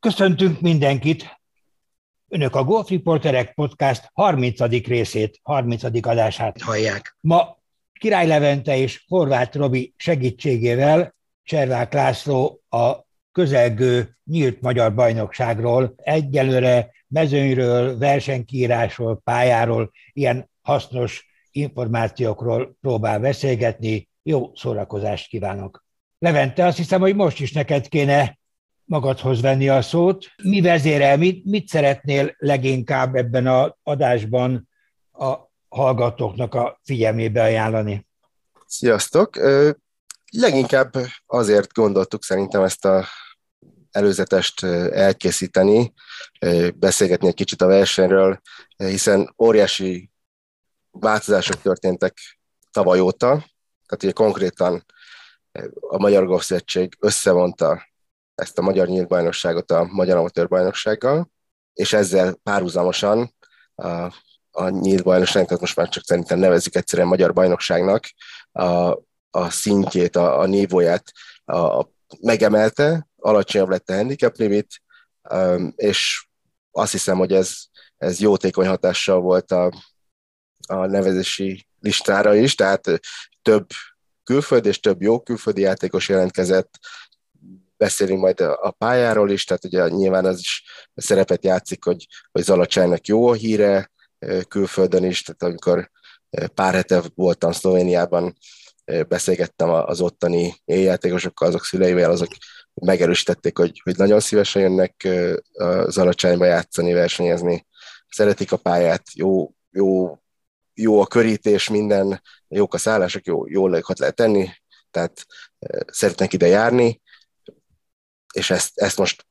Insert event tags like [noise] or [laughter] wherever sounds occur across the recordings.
Köszöntünk mindenkit! Önök a Golf Reporterek Podcast 30. részét, 30. adását hallják. Ma Király Levente és Horváth Robi segítségével Cservák László a közelgő nyílt magyar bajnokságról, egyelőre mezőnyről, versenykírásról, pályáról, ilyen hasznos információkról próbál beszélgetni. Jó szórakozást kívánok! Levente, azt hiszem, hogy most is neked kéne magadhoz venni a szót. Mi vezérel, mit, mit szeretnél leginkább ebben az adásban a hallgatóknak a figyelmébe ajánlani? Sziasztok! Leginkább azért gondoltuk szerintem ezt a előzetest elkészíteni, beszélgetni egy kicsit a versenyről, hiszen óriási változások történtek tavaly óta, tehát ugye konkrétan a Magyar Golf Szövetség összevonta ezt a Magyar Nyílt Bajnokságot a Magyar Amatőr Bajnoksággal, és ezzel párhuzamosan a, a Nyílt Bajnokság, most már csak szerintem nevezik egyszerűen Magyar Bajnokságnak, a, a szintjét, a, a nívóját a, a, megemelte, alacsonyabb lett a handicap limit, um, és azt hiszem, hogy ez, ez jótékony hatással volt a, a nevezési listára is, tehát több külföldi és több jó külföldi játékos jelentkezett, beszélünk majd a pályáról is, tehát ugye nyilván az is szerepet játszik, hogy, hogy Zalacsának jó a híre külföldön is, tehát amikor pár hete voltam Szlovéniában, beszélgettem az ottani játékosokkal, azok szüleivel, azok megerősítették, hogy, hogy nagyon szívesen jönnek az alacsányba játszani, versenyezni. Szeretik a pályát, jó, jó, jó a körítés, minden, jók a szállások, jó, jól lehet tenni, tehát szeretnek ide járni, és ezt, ezt most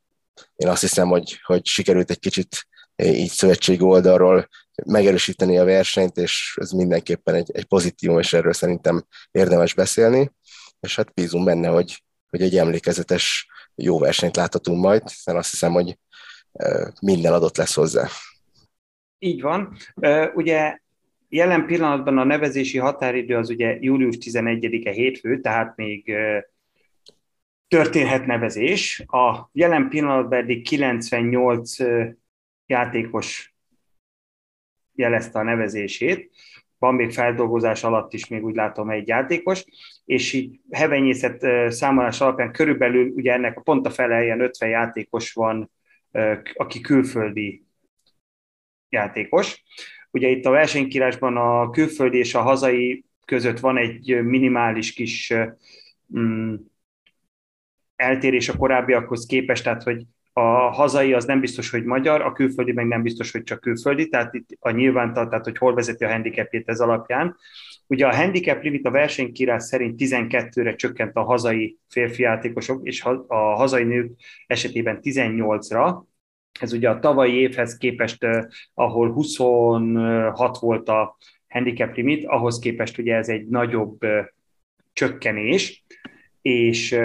én azt hiszem, hogy, hogy sikerült egy kicsit így szövetségi oldalról megerősíteni a versenyt, és ez mindenképpen egy, egy pozitívum, és erről szerintem érdemes beszélni, és hát bízunk benne, hogy, hogy egy emlékezetes jó versenyt láthatunk majd, hiszen azt hiszem, hogy minden adott lesz hozzá. Így van. Ugye jelen pillanatban a nevezési határidő az ugye július 11-e hétfő, tehát még történhet nevezés. A jelen pillanatban eddig 98 játékos jelezte a nevezését, van még feldolgozás alatt is még úgy látom egy játékos, és így hevenyészet számolás alapján körülbelül ugye ennek a pont a fele ilyen 50 játékos van, aki külföldi játékos. Ugye itt a versenykírásban a külföldi és a hazai között van egy minimális kis mm, eltérés a korábbiakhoz képest, tehát hogy a hazai az nem biztos, hogy magyar, a külföldi meg nem biztos, hogy csak külföldi, tehát itt a nyilvántartás, tehát hogy hol vezeti a handicapjét ez alapján. Ugye a handicap limit a versenykírás szerint 12-re csökkent a hazai férfi játékosok, és a hazai nők esetében 18-ra. Ez ugye a tavalyi évhez képest, ahol 26 volt a handicap limit, ahhoz képest ugye ez egy nagyobb csökkenés, és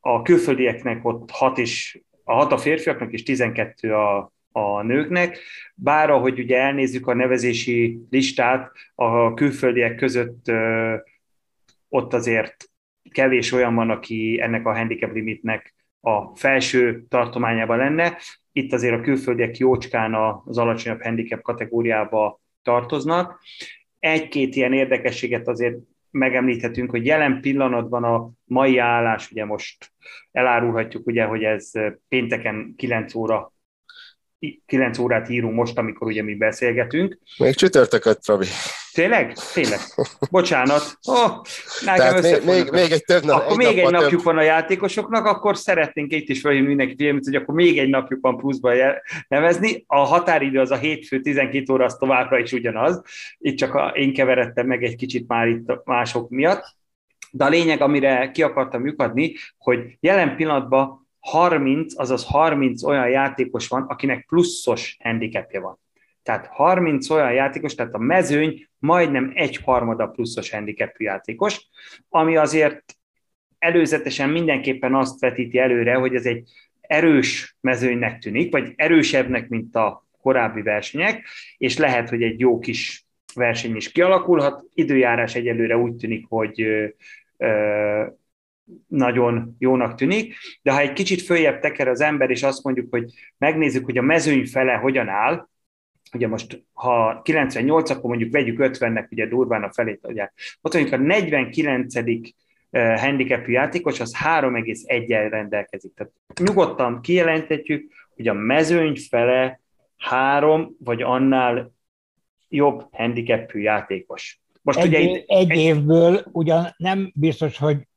a külföldieknek ott 6 is, a 6 a férfiaknak és 12 a, a nőknek, bár ahogy ugye elnézzük a nevezési listát, a külföldiek között ö, ott azért kevés olyan van, aki ennek a handicap limitnek a felső tartományában lenne. Itt azért a külföldiek jócskán az alacsonyabb handicap kategóriába tartoznak. Egy-két ilyen érdekességet azért megemlíthetünk, hogy jelen pillanatban a mai állás, ugye most elárulhatjuk, ugye, hogy ez pénteken 9 óra 9 órát írunk most, amikor ugye mi beszélgetünk. Még csütörtököt, Robi. Tényleg? Tényleg. Bocsánat. Oh, Tehát még, még, még, egy több nap, Akkor egy még egy napjuk több. van a játékosoknak, akkor szeretnénk itt is felhívni mindenki figyelmet, hogy akkor még egy napjuk van pluszba nevezni. A határidő az a hétfő 12 óra, az továbbra is ugyanaz. Itt csak a, én keveredtem meg egy kicsit már itt mások miatt. De a lényeg, amire ki akartam lyukadni, hogy jelen pillanatban 30, azaz 30 olyan játékos van, akinek pluszos handicapja van. Tehát 30 olyan játékos, tehát a mezőny majdnem egy harmada pluszos handicapű játékos, ami azért előzetesen mindenképpen azt vetíti előre, hogy ez egy erős mezőnynek tűnik, vagy erősebbnek, mint a korábbi versenyek, és lehet, hogy egy jó kis verseny is kialakulhat. Időjárás egyelőre úgy tűnik, hogy nagyon jónak tűnik, de ha egy kicsit följebb teker az ember, és azt mondjuk, hogy megnézzük, hogy a mezőny fele hogyan áll, ugye most, ha 98, akkor mondjuk vegyük 50-nek, ugye durván a felét adják. Ott mondjuk a 49 handicapű játékos, az 3,1-el rendelkezik. Tehát nyugodtan kijelenthetjük, hogy a mezőny fele három vagy annál jobb handicapű játékos. Most egy, ugye itt, egy, egy évből ugyan nem biztos, hogy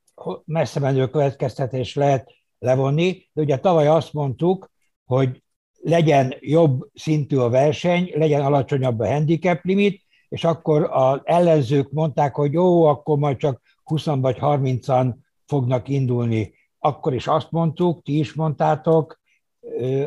messze menő következtetés lehet levonni, de ugye tavaly azt mondtuk, hogy legyen jobb szintű a verseny, legyen alacsonyabb a handicap limit, és akkor az ellenzők mondták, hogy jó, akkor majd csak 20 vagy 30-an fognak indulni. Akkor is azt mondtuk, ti is mondtátok,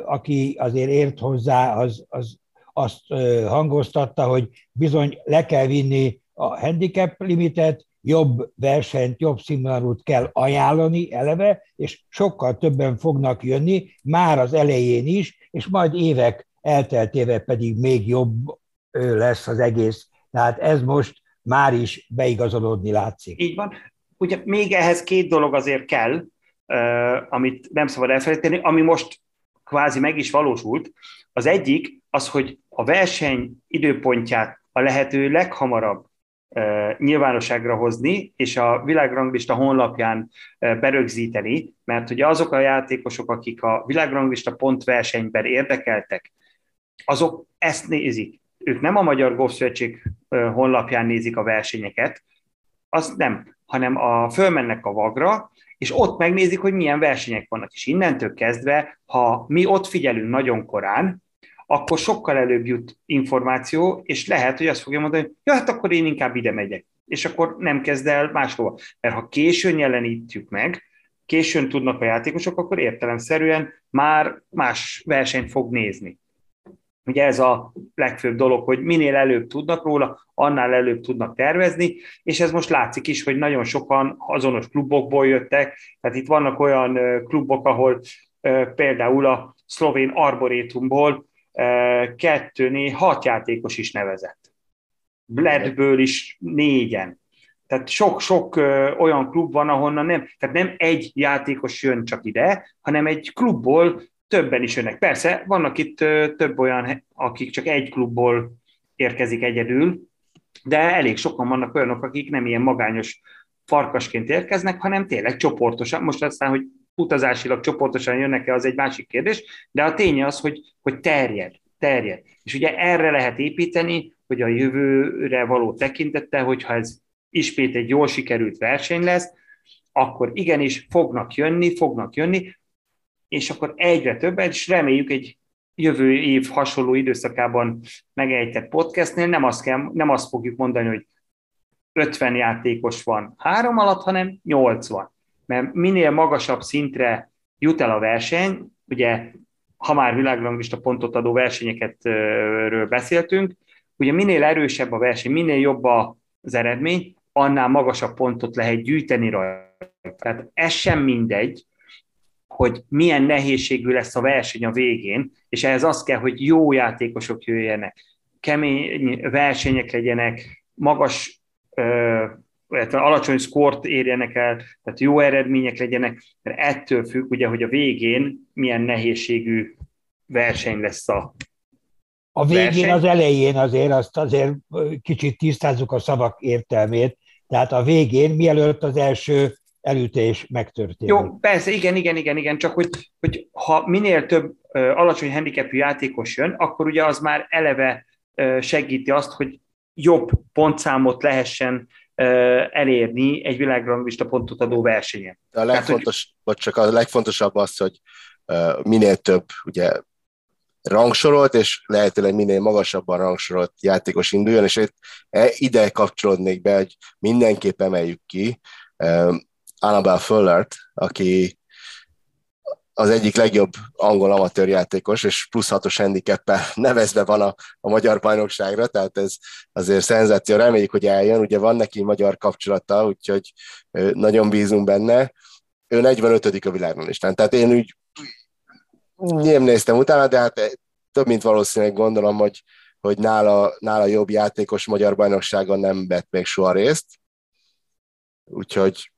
aki azért ért hozzá, az, az azt hangoztatta, hogy bizony le kell vinni a handicap limitet, jobb versenyt, jobb színvonalút kell ajánlani eleve, és sokkal többen fognak jönni, már az elején is, és majd évek elteltével pedig még jobb lesz az egész. Tehát ez most már is beigazolódni látszik. Így van. Ugye még ehhez két dolog azért kell, amit nem szabad elfelejteni, ami most kvázi meg is valósult. Az egyik az, hogy a verseny időpontját a lehető leghamarabb nyilvánosságra hozni, és a világranglista honlapján berögzíteni, mert ugye azok a játékosok, akik a világranglista pontversenyben érdekeltek, azok ezt nézik. Ők nem a Magyar Golfszövetség honlapján nézik a versenyeket, azt nem, hanem a, fölmennek a vagra, és ott megnézik, hogy milyen versenyek vannak. És innentől kezdve, ha mi ott figyelünk nagyon korán, akkor sokkal előbb jut információ, és lehet, hogy azt fogja mondani, hogy ja, hát akkor én inkább ide megyek. És akkor nem kezd el máshova. Mert ha későn jelenítjük meg, későn tudnak a játékosok, akkor értelemszerűen már más versenyt fog nézni. Ugye ez a legfőbb dolog, hogy minél előbb tudnak róla, annál előbb tudnak tervezni, és ez most látszik is, hogy nagyon sokan azonos klubokból jöttek, tehát itt vannak olyan klubok, ahol például a szlovén arborétumból kettőnél hat játékos is nevezett. Bledből is négyen. Tehát sok-sok olyan klub van, ahonnan nem, tehát nem egy játékos jön csak ide, hanem egy klubból többen is jönnek. Persze, vannak itt több olyan, akik csak egy klubból érkezik egyedül, de elég sokan vannak olyanok, akik nem ilyen magányos farkasként érkeznek, hanem tényleg csoportosan. Most aztán, hogy utazásilag csoportosan jönnek-e, az egy másik kérdés, de a tény az, hogy, hogy terjed, terjed. És ugye erre lehet építeni, hogy a jövőre való tekintettel, hogyha ez ismét egy jól sikerült verseny lesz, akkor igenis fognak jönni, fognak jönni, és akkor egyre többet, és reméljük egy jövő év hasonló időszakában megejtett podcastnél nem azt, kell, nem azt fogjuk mondani, hogy 50 játékos van három alatt, hanem 80 mert minél magasabb szintre jut el a verseny, ugye ha már világranglista pontot adó versenyeketről beszéltünk, ugye minél erősebb a verseny, minél jobb az eredmény, annál magasabb pontot lehet gyűjteni rajta. Tehát ez sem mindegy, hogy milyen nehézségű lesz a verseny a végén, és ehhez az kell, hogy jó játékosok jöjjenek, kemény versenyek legyenek, magas alacsony szkort érjenek el, tehát jó eredmények legyenek, mert ettől függ ugye, hogy a végén milyen nehézségű verseny lesz a A végén, verseny. az elején azért, azt azért kicsit tisztázzuk a szavak értelmét, tehát a végén, mielőtt az első elütés megtörténik. Jó, persze, igen, igen, igen, igen, csak hogy, hogy ha minél több alacsony handicapű játékos jön, akkor ugye az már eleve segíti azt, hogy jobb pontszámot lehessen elérni egy világranglista pontot adó versenyen. A legfontos, Tehát, vagy csak a legfontosabb az, hogy minél több ugye rangsorolt, és lehetőleg minél magasabban rangsorolt játékos induljon, és itt e, ide kapcsolódnék be, hogy mindenképp emeljük ki Annabelle Fullert, aki az egyik legjobb angol amatőr játékos, és plusz hatos handicappel [laughs] nevezve van a, a magyar bajnokságra, tehát ez azért szenzáció, reméljük, hogy eljön, ugye van neki magyar kapcsolata, úgyhogy nagyon bízunk benne. Ő 45. a világon is, tehát én úgy nem néztem utána, de hát több mint valószínűleg gondolom, hogy, hogy nála, nála jobb játékos magyar bajnokságon nem vett még soha részt. Úgyhogy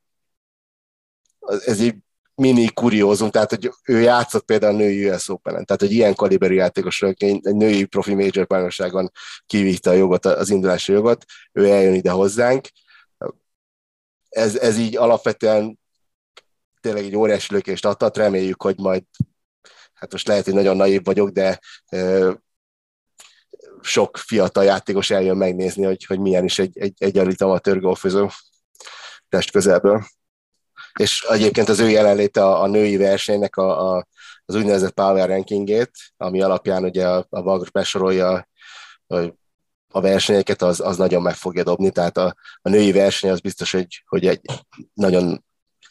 ez így mini kuriózum, tehát hogy ő játszott például a női US Open-en, tehát hogy ilyen kaliberű játékos, egy női profi major bajnokságon kivívta a jogot, az indulási jogot, ő eljön ide hozzánk. Ez, ez így alapvetően tényleg egy óriási lökést adtat, reméljük, hogy majd, hát most lehet, hogy nagyon naív vagyok, de sok fiatal játékos eljön megnézni, hogy, hogy milyen is egy, egy, egy elit amatőr golfozó test közelből. És egyébként az ő jelenléte a, a női versenynek a, a, az úgynevezett power rankingét, ami alapján ugye a, a Vagr besorolja a versenyeket, az, az nagyon meg fogja dobni, tehát a, a női verseny az biztos, hogy, hogy egy nagyon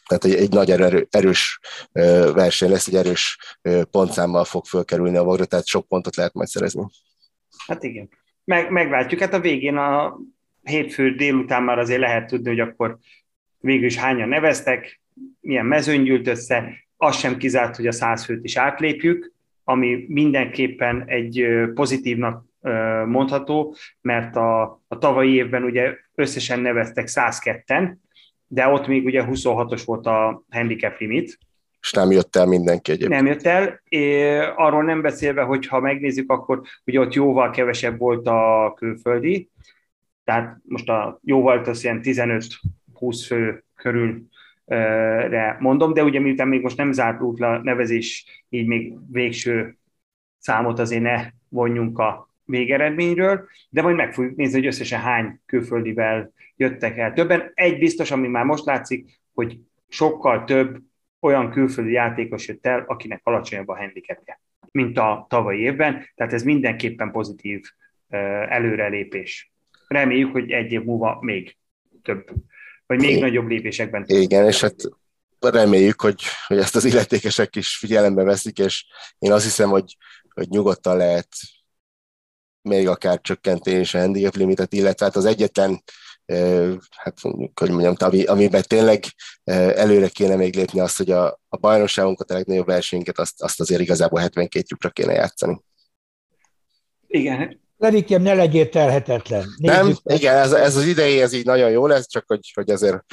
tehát egy, egy nagy erő, erős verseny lesz, egy erős pontszámmal fog fölkerülni a Vagra, tehát sok pontot lehet majd szerezni. Hát igen. Meg, meglátjuk. Hát a végén a hétfő délután már azért lehet tudni, hogy akkor végül is hányan neveztek, milyen mezőny gyűlt össze, az sem kizárt, hogy a 100 főt is átlépjük, ami mindenképpen egy pozitívnak mondható, mert a, a tavalyi évben ugye összesen neveztek 102-en, de ott még ugye 26-os volt a handicap limit, és nem jött el mindenki egyébként. Nem jött el, é, arról nem beszélve, hogy ha megnézzük, akkor ugye ott jóval kevesebb volt a külföldi, tehát most a jóval az ilyen 15-20 fő körül mondom, de ugye miután még most nem zárt út a nevezés, így még végső számot azért ne vonjunk a végeredményről, de majd meg fogjuk nézni, hogy összesen hány külföldivel jöttek el többen. Egy biztos, ami már most látszik, hogy sokkal több olyan külföldi játékos jött el, akinek alacsonyabb a handicapje, mint a tavalyi évben, tehát ez mindenképpen pozitív előrelépés. Reméljük, hogy egy év múlva még több, vagy még é, nagyobb lépésekben. Igen, és hát reméljük, hogy, hogy ezt az illetékesek is figyelembe veszik, és én azt hiszem, hogy, hogy nyugodtan lehet még akár csökkenteni is a handicap limitet, illetve hát az egyetlen hát hogy mondjam, ami, amiben tényleg előre kéne még lépni azt, hogy a, a bajnokságunkat, a legnagyobb versenyünket, azt, azt azért igazából 72 lyukra kéne játszani. Igen. Levikem, ne legyél telhetetlen. Nézzük Nem, ezt. igen, ez, ez az idei, ez így nagyon jó lesz, csak hogy, hogy azért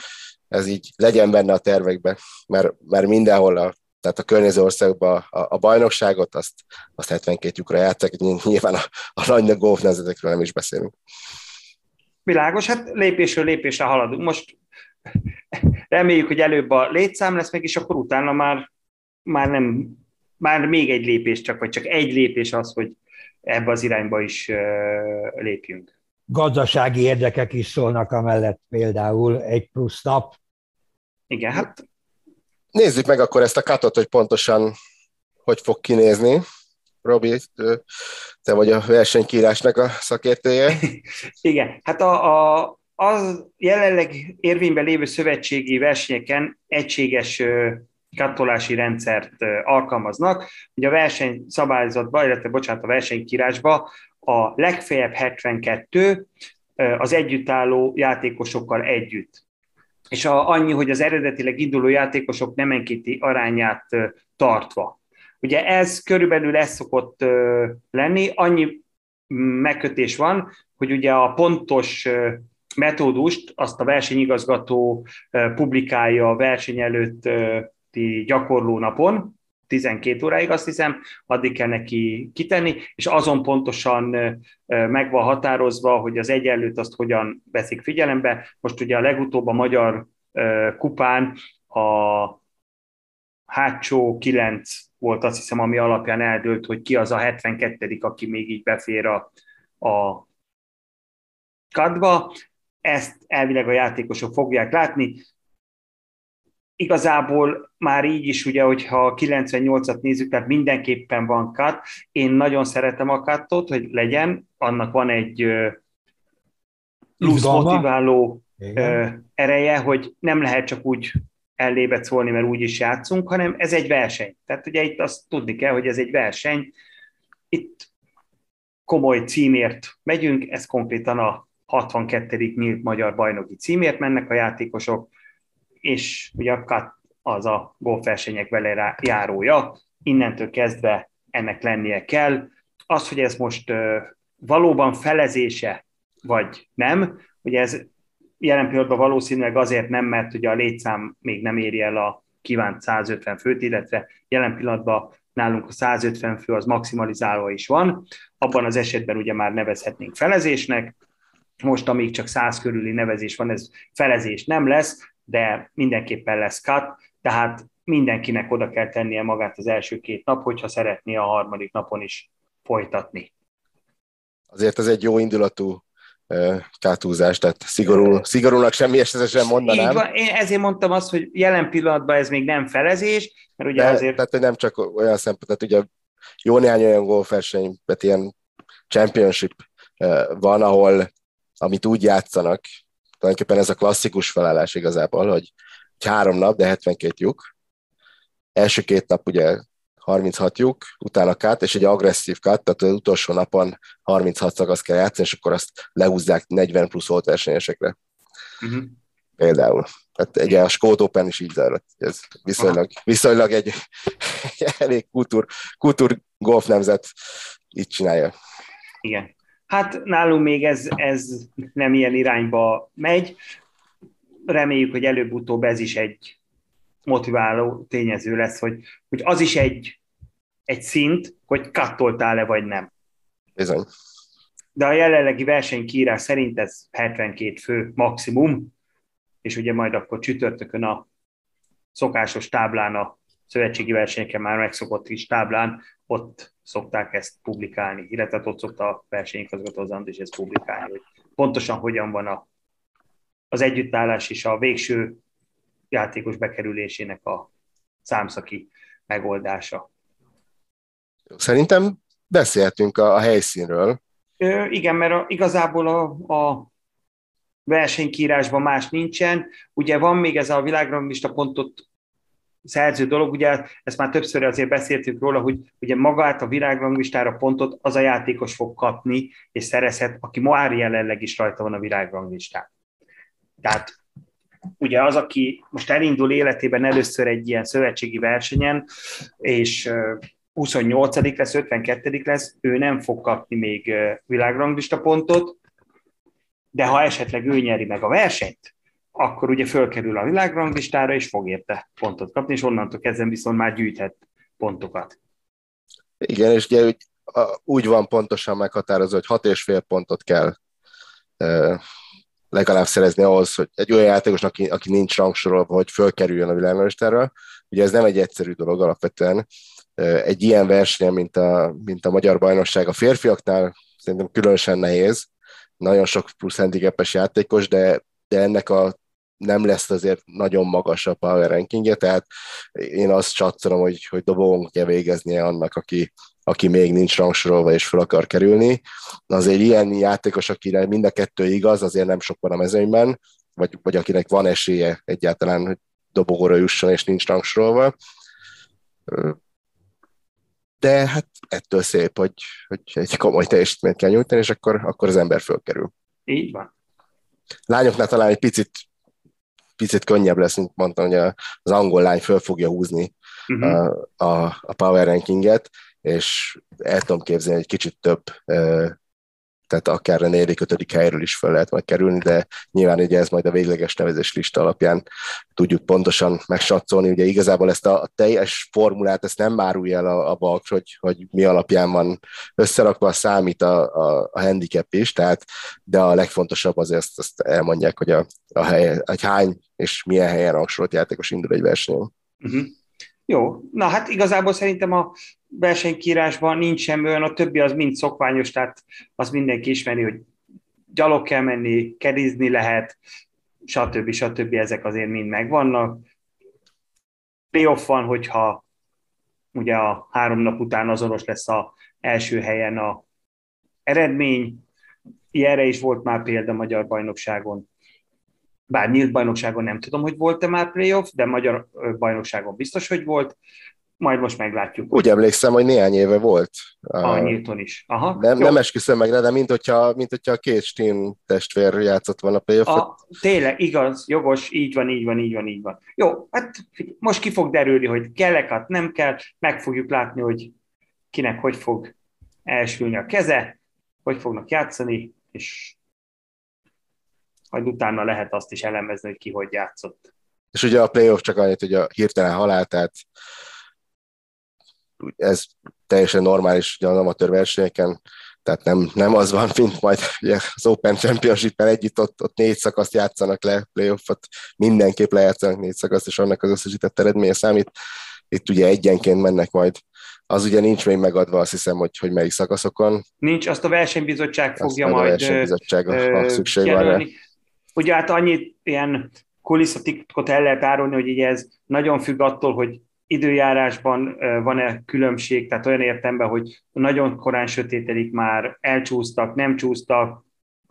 ez így legyen benne a tervekben, mert, mert mindenhol a tehát a környező országban a, a bajnokságot, azt, azt 72 lyukra játszák, nyilván a, a nagy golf nem is beszélünk. Világos, hát lépésről lépésre haladunk. Most reméljük, hogy előbb a létszám lesz meg, és akkor utána már, már nem, már még egy lépés csak, vagy csak egy lépés az, hogy ebbe az irányba is lépjünk. Gazdasági érdekek is szólnak amellett például egy plusz nap. Igen, hát... Nézzük meg akkor ezt a katot, hogy pontosan hogy fog kinézni. Robi, te vagy a versenykírásnak a szakértője. [laughs] Igen, hát a, a, az jelenleg érvényben lévő szövetségi versenyeken egységes kattolási rendszert alkalmaznak. Ugye a versenyszabályzatban, illetve bocsánat, a versenykírásban a legfeljebb 72 az együttálló játékosokkal együtt. És a, annyi, hogy az eredetileg induló játékosok nemenkéti arányát tartva. Ugye ez körülbelül ez szokott lenni, annyi megkötés van, hogy ugye a pontos metódust azt a versenyigazgató publikálja a verseny előtti gyakorló napon, 12 óráig azt hiszem, addig kell neki kitenni, és azon pontosan meg van határozva, hogy az egyenlőt azt hogyan veszik figyelembe. Most ugye a legutóbb a magyar kupán a hátsó kilenc volt azt hiszem, ami alapján eldőlt, hogy ki az a 72 aki még így befér a, a kadba. Ezt elvileg a játékosok fogják látni. Igazából már így is, ugye, hogyha a 98-at nézzük, tehát mindenképpen van kat. Én nagyon szeretem a katot, hogy legyen, annak van egy plusz motiváló Igen. ereje, hogy nem lehet csak úgy ellébet szólni, mert úgy is játszunk, hanem ez egy verseny. Tehát ugye itt azt tudni kell, hogy ez egy verseny. Itt komoly címért megyünk, ez konkrétan a 62. nyílt magyar bajnoki címért mennek a játékosok, és ugye a kat az a golfversenyek vele járója, innentől kezdve ennek lennie kell. Az, hogy ez most valóban felezése, vagy nem, ugye ez jelen pillanatban valószínűleg azért nem, mert ugye a létszám még nem éri el a kívánt 150 főt, illetve jelen pillanatban nálunk a 150 fő az maximalizálva is van. Abban az esetben ugye már nevezhetnénk felezésnek, most, amíg csak 100 körüli nevezés van, ez felezés nem lesz, de mindenképpen lesz cut, tehát mindenkinek oda kell tennie magát az első két nap, hogyha szeretné a harmadik napon is folytatni. Azért ez egy jó indulatú kátúzás, tehát szigorú, szigorúnak semmi esetre sem mondanám. Így van, én ezért mondtam azt, hogy jelen pillanatban ez még nem felezés, mert ugye De, azért... Tehát nem csak olyan szempont, tehát ugye jó néhány olyan golfverseny, tehát ilyen championship van, ahol amit úgy játszanak, tulajdonképpen ez a klasszikus felállás igazából, hogy három nap, de 72 lyuk. Első két nap ugye 36 lyuk, utána kát, és egy agresszív kát, tehát az utolsó napon 36 szakasz kell játszani, és akkor azt lehúzzák 40 plusz volt versenyesekre. Uh-huh. Például. Tehát egy a Skót Open is így zajlott. Ez viszonylag, viszonylag egy, egy [laughs] elég kultúr, kultúr golf nemzet így csinálja. Igen. Hát nálunk még ez, ez nem ilyen irányba megy. Reméljük, hogy előbb-utóbb ez is egy motiváló tényező lesz, hogy, hogy az is egy, egy szint, hogy kattoltál-e vagy nem. Bizony. De a jelenlegi versenykírás szerint ez 72 fő maximum, és ugye majd akkor csütörtökön a szokásos táblán, a szövetségi versenyeken már megszokott is táblán, ott szokták ezt publikálni, illetve ott szokta a versenyigazgató az is ezt publikálni, hogy pontosan hogyan van a, az együttállás és a végső játékos bekerülésének a számszaki megoldása. Szerintem beszélhetünk a, a helyszínről. Ö, igen, mert a, igazából a, a versenykírásban más nincsen. Ugye van még ez a világranglista pontot szerző dolog, ugye ezt már többször azért beszéltünk róla, hogy ugye magát a világranglistára pontot az a játékos fog kapni, és szerezhet, aki már jelenleg is rajta van a világranglistán. Tehát ugye az, aki most elindul életében először egy ilyen szövetségi versenyen, és 28 lesz, 52 lesz, ő nem fog kapni még világranglista pontot, de ha esetleg ő nyeri meg a versenyt, akkor ugye fölkerül a világranglistára, és fog érte pontot kapni, és onnantól kezdve viszont már gyűjthet pontokat. Igen, és ugye úgy van pontosan meghatározva, hogy hat és fél pontot kell legalább szerezni ahhoz, hogy egy olyan játékos, aki, aki nincs rangsorolva, hogy fölkerüljön a világlistára. Ugye ez nem egy egyszerű dolog alapvetően. Egy ilyen verseny, mint a, mint a Magyar Bajnokság a férfiaknál, szerintem különösen nehéz. Nagyon sok plusz handicapes játékos, de, de ennek a nem lesz azért nagyon magas a power rankingje, tehát én azt csatszolom, hogy, hogy dobogón kell végeznie annak, aki, aki még nincs rangsorolva és fel akar kerülni. Azért ilyen játékos, akire mind a kettő igaz, azért nem sok van a mezőnyben, vagy, vagy akinek van esélye egyáltalán, hogy dobogóra jusson és nincs rangsorolva. De hát ettől szép, hogy, hogy egy komoly teljesítményt kell nyújtani, és akkor, akkor az ember fölkerül. Így van. Lányoknál talán egy picit picit könnyebb lesz, mint mondtam, hogy az angol lány föl fogja húzni uh-huh. a, a, power rankinget, és el tudom képzelni, hogy kicsit több tehát akár a negyedik, ötödik helyről is fel lehet majd kerülni, de nyilván ugye ez majd a végleges nevezés lista alapján tudjuk pontosan megsatszolni. Ugye igazából ezt a, teljes formulát, ezt nem árulja el a, a Balks, hogy, hogy mi alapján van összerakva, számít a, a, a handicap is, tehát, de a legfontosabb az ezt, ezt elmondják, hogy a, a hely, egy hány és milyen helyen rangsorolt játékos indul egy versenyen. Uh-huh. Jó, na hát igazából szerintem a versenykírásban nincs semmi olyan, a többi az mind szokványos, tehát az mindenki ismeri, hogy gyalog kell menni, kerizni lehet, stb. stb. ezek azért mind megvannak. Playoff van, hogyha ugye a három nap után azonos lesz a első helyen a eredmény. Ilyenre is volt már példa Magyar Bajnokságon. Bár nyílt bajnokságon nem tudom, hogy volt-e már playoff, de Magyar Bajnokságon biztos, hogy volt majd most meglátjuk. Úgy emlékszem, hogy néhány éve volt. A Newton is. Aha, nem, nem esküszöm meg de mint hogyha, mint hogyha a két Steam testvér játszott volna playoff a, Tényleg, igaz, jogos, így van, így van, így van, így van. Jó, hát most ki fog derülni, hogy kell nem kell, meg fogjuk látni, hogy kinek hogy fog elsülni a keze, hogy fognak játszani, és majd utána lehet azt is elemezni, hogy ki hogy játszott. És ugye a playoff csak annyit, hogy a hirtelen halál, tehát ez teljesen normális ugye az amatőr versenyeken, tehát nem, nem az van, mint majd ugye, az Open Championship-en együtt ott, ott négy szakaszt játszanak le, playoffot mindenképp lejátszanak négy szakaszt, és annak az összesített eredménye számít. Itt ugye egyenként mennek majd az ugye nincs még megadva, azt hiszem, hogy, hogy melyik szakaszokon. Nincs, azt a versenybizottság fogja majd, majd a versenybizottság, ö, szükség van. Ugye hát annyit ilyen kulisszatitkot el lehet árulni, hogy ugye ez nagyon függ attól, hogy időjárásban van-e különbség, tehát olyan értemben, hogy nagyon korán sötétedik már, elcsúsztak, nem csúsztak,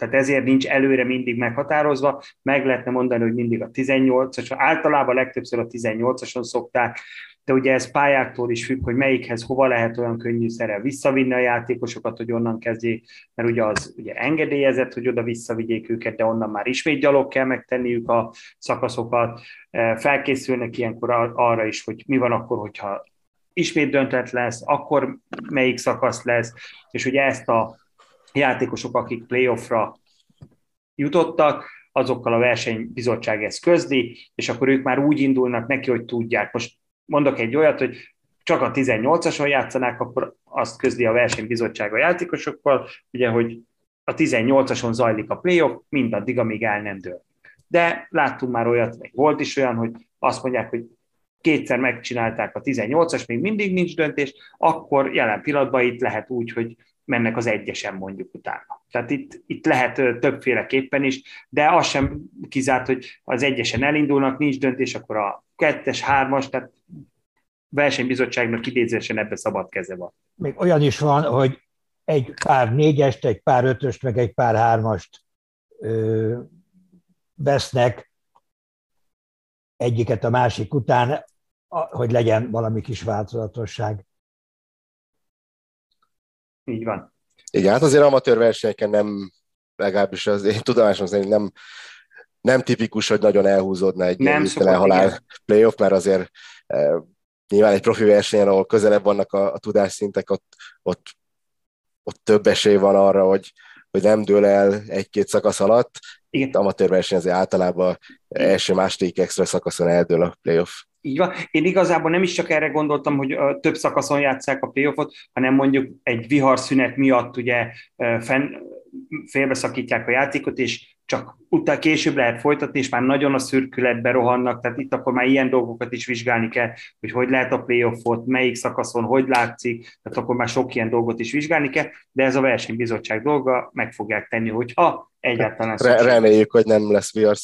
tehát ezért nincs előre mindig meghatározva, meg lehetne mondani, hogy mindig a 18-as, általában legtöbbször a 18-ason szokták, de ugye ez pályáktól is függ, hogy melyikhez hova lehet olyan könnyű szerel visszavinni a játékosokat, hogy onnan kezdjék, mert ugye az ugye engedélyezett, hogy oda visszavigyék őket, de onnan már ismét gyalog kell megtenniük a szakaszokat. E, felkészülnek ilyenkor arra is, hogy mi van akkor, hogyha ismét döntet lesz, akkor melyik szakasz lesz, és ugye ezt a játékosok, akik playoffra jutottak, azokkal a versenybizottság ezt közli, és akkor ők már úgy indulnak neki, hogy tudják. Most mondok egy olyat, hogy csak a 18-ason játszanák, akkor azt közli a versenybizottság a játékosokkal, ugye, hogy a 18-ason zajlik a playoff, mindaddig, amíg el nem dől. De láttunk már olyat, meg volt is olyan, hogy azt mondják, hogy kétszer megcsinálták a 18-as, még mindig nincs döntés, akkor jelen pillanatban itt lehet úgy, hogy mennek az egyesen mondjuk utána. Tehát itt, itt lehet többféleképpen is, de az sem kizárt, hogy az egyesen elindulnak, nincs döntés, akkor a kettes, hármas, tehát versenybizottságnak idézésen ebbe szabad keze van. Még olyan is van, hogy egy pár négyest, egy pár ötöst, meg egy pár hármast ö, vesznek egyiket a másik után, hogy legyen valami kis változatosság. Így van. Igen, hát azért amatőr versenyeken nem, legalábbis az én tudomásom szerint nem, nem tipikus, hogy nagyon elhúzódna egy nem szokott, halál igen. playoff, mert azért e, nyilván egy profi versenyen, ahol közelebb vannak a, a tudásszintek, ott, ott, ott több esély van arra, hogy, hogy nem dől el egy-két szakasz alatt. Igen. Amatőr verseny azért általában első-második extra szakaszon eldől a playoff. Így van. Én igazából nem is csak erre gondoltam, hogy több szakaszon játszák a playoffot, hanem mondjuk egy viharszünet miatt ugye fenn, félbeszakítják a játékot, és csak utána később lehet folytatni, és már nagyon a szürkületbe rohannak, tehát itt akkor már ilyen dolgokat is vizsgálni kell, hogy hogy lehet a playoffot, melyik szakaszon, hogy látszik, tehát akkor már sok ilyen dolgot is vizsgálni kell, de ez a versenybizottság dolga, meg fogják tenni, hogyha egyáltalán Re- Reméljük, hogy nem lesz VR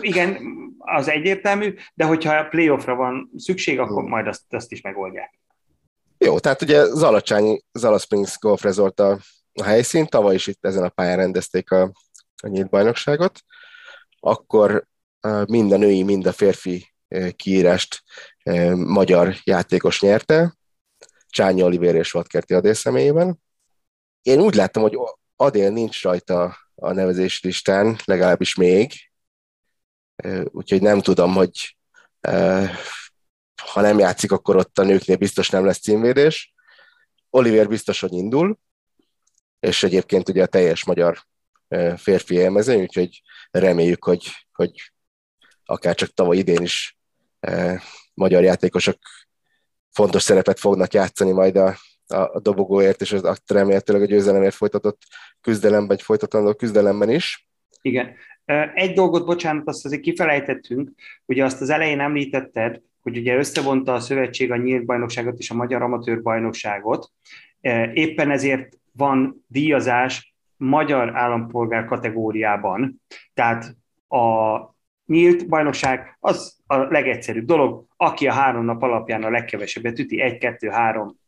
Igen, az egyértelmű, de hogyha a playoffra van szükség, akkor hmm. majd azt, azt is megoldják. Jó, tehát ugye Zalacsányi, Zala Springs Golf Resort a, a helyszín, tavaly is itt ezen a pályán rendezték a a nyílt bajnokságot, akkor mind a női, mind a férfi kiírást magyar játékos nyerte, Csányi Olivér és Vatkerti Adél személyében. Én úgy láttam, hogy Adél nincs rajta a nevezés listán, legalábbis még, úgyhogy nem tudom, hogy ha nem játszik, akkor ott a nőknél biztos nem lesz címvédés. Oliver biztos, hogy indul, és egyébként ugye a teljes magyar férfi élmezőny, úgyhogy reméljük, hogy, hogy akár csak tavaly idén is magyar játékosok fontos szerepet fognak játszani majd a, a dobogóért, és az remélhetőleg a győzelemért folytatott küzdelemben, vagy folytatandó küzdelemben is. Igen. Egy dolgot, bocsánat, azt azért kifelejtettünk, ugye azt az elején említetted, hogy ugye összevonta a szövetség a nyílt bajnokságot és a magyar amatőr bajnokságot. Éppen ezért van díjazás magyar állampolgár kategóriában. Tehát a nyílt bajnokság az a legegyszerűbb dolog, aki a három nap alapján a legkevesebbet üti, egy, kettő, három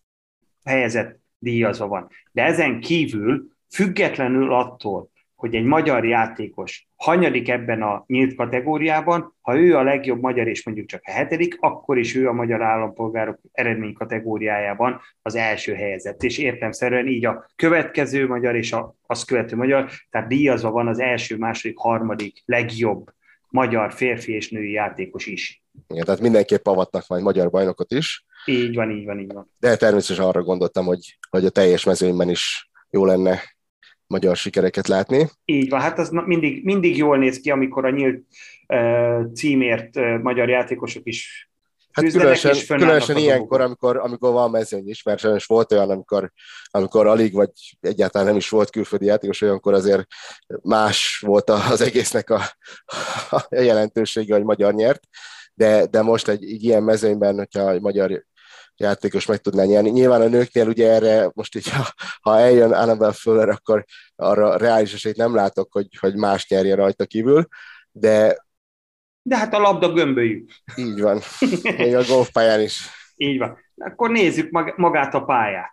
helyezett díjazva van. De ezen kívül, függetlenül attól, hogy egy magyar játékos hanyadik ebben a nyílt kategóriában, ha ő a legjobb magyar és mondjuk csak a hetedik, akkor is ő a magyar állampolgárok eredmény kategóriájában az első helyezett. És értemszerűen így a következő magyar és a, azt követő magyar, tehát díjazva van az első, második, harmadik legjobb magyar férfi és női játékos is. Igen, tehát mindenképp avatnak majd magyar bajnokot is. Így van, így van, így van. De természetesen arra gondoltam, hogy, hogy a teljes mezőnyben is jó lenne magyar sikereket látni. Így van, hát az mindig, mindig jól néz ki, amikor a nyílt uh, címért uh, magyar játékosok is Hát különösen, különösen ilyenkor, amikor, amikor van mezőny is, mert sajnos volt olyan, amikor, amikor alig, vagy egyáltalán nem is volt külföldi játékos, olyankor azért más volt az egésznek a, a jelentősége, hogy magyar nyert, de, de most egy, egy ilyen mezőnyben, hogyha egy magyar játékos meg tudná nyerni. Nyilván a nőknél ugye erre most így, ha, ha eljön Annabel Fuller, akkor arra reális esélyt nem látok, hogy, hogy más nyerje rajta kívül, de de hát a labda gömbölyű. Így van. Még a golfpályán is. Így van. Akkor nézzük magát a pályát.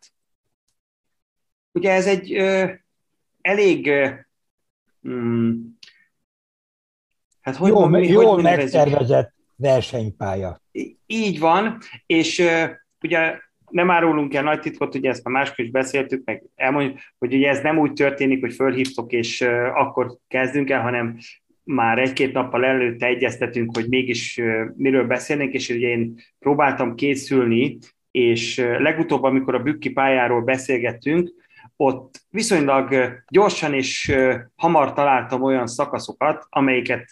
Ugye ez egy ö, elég ö, mm, hát hogy jól, mi, jól hogy megtervezett versenypálya. Így van, és ö, ugye nem árulunk el nagy titkot, ugye ezt már máskor is beszéltük, meg elmondjuk, hogy ugye ez nem úgy történik, hogy fölhívtok, és uh, akkor kezdünk el, hanem már egy-két nappal előtte egyeztetünk, hogy mégis miről beszélnénk, és ugye én próbáltam készülni, és legutóbb, amikor a Bükki pályáról beszélgettünk, ott viszonylag gyorsan és hamar találtam olyan szakaszokat, amelyiket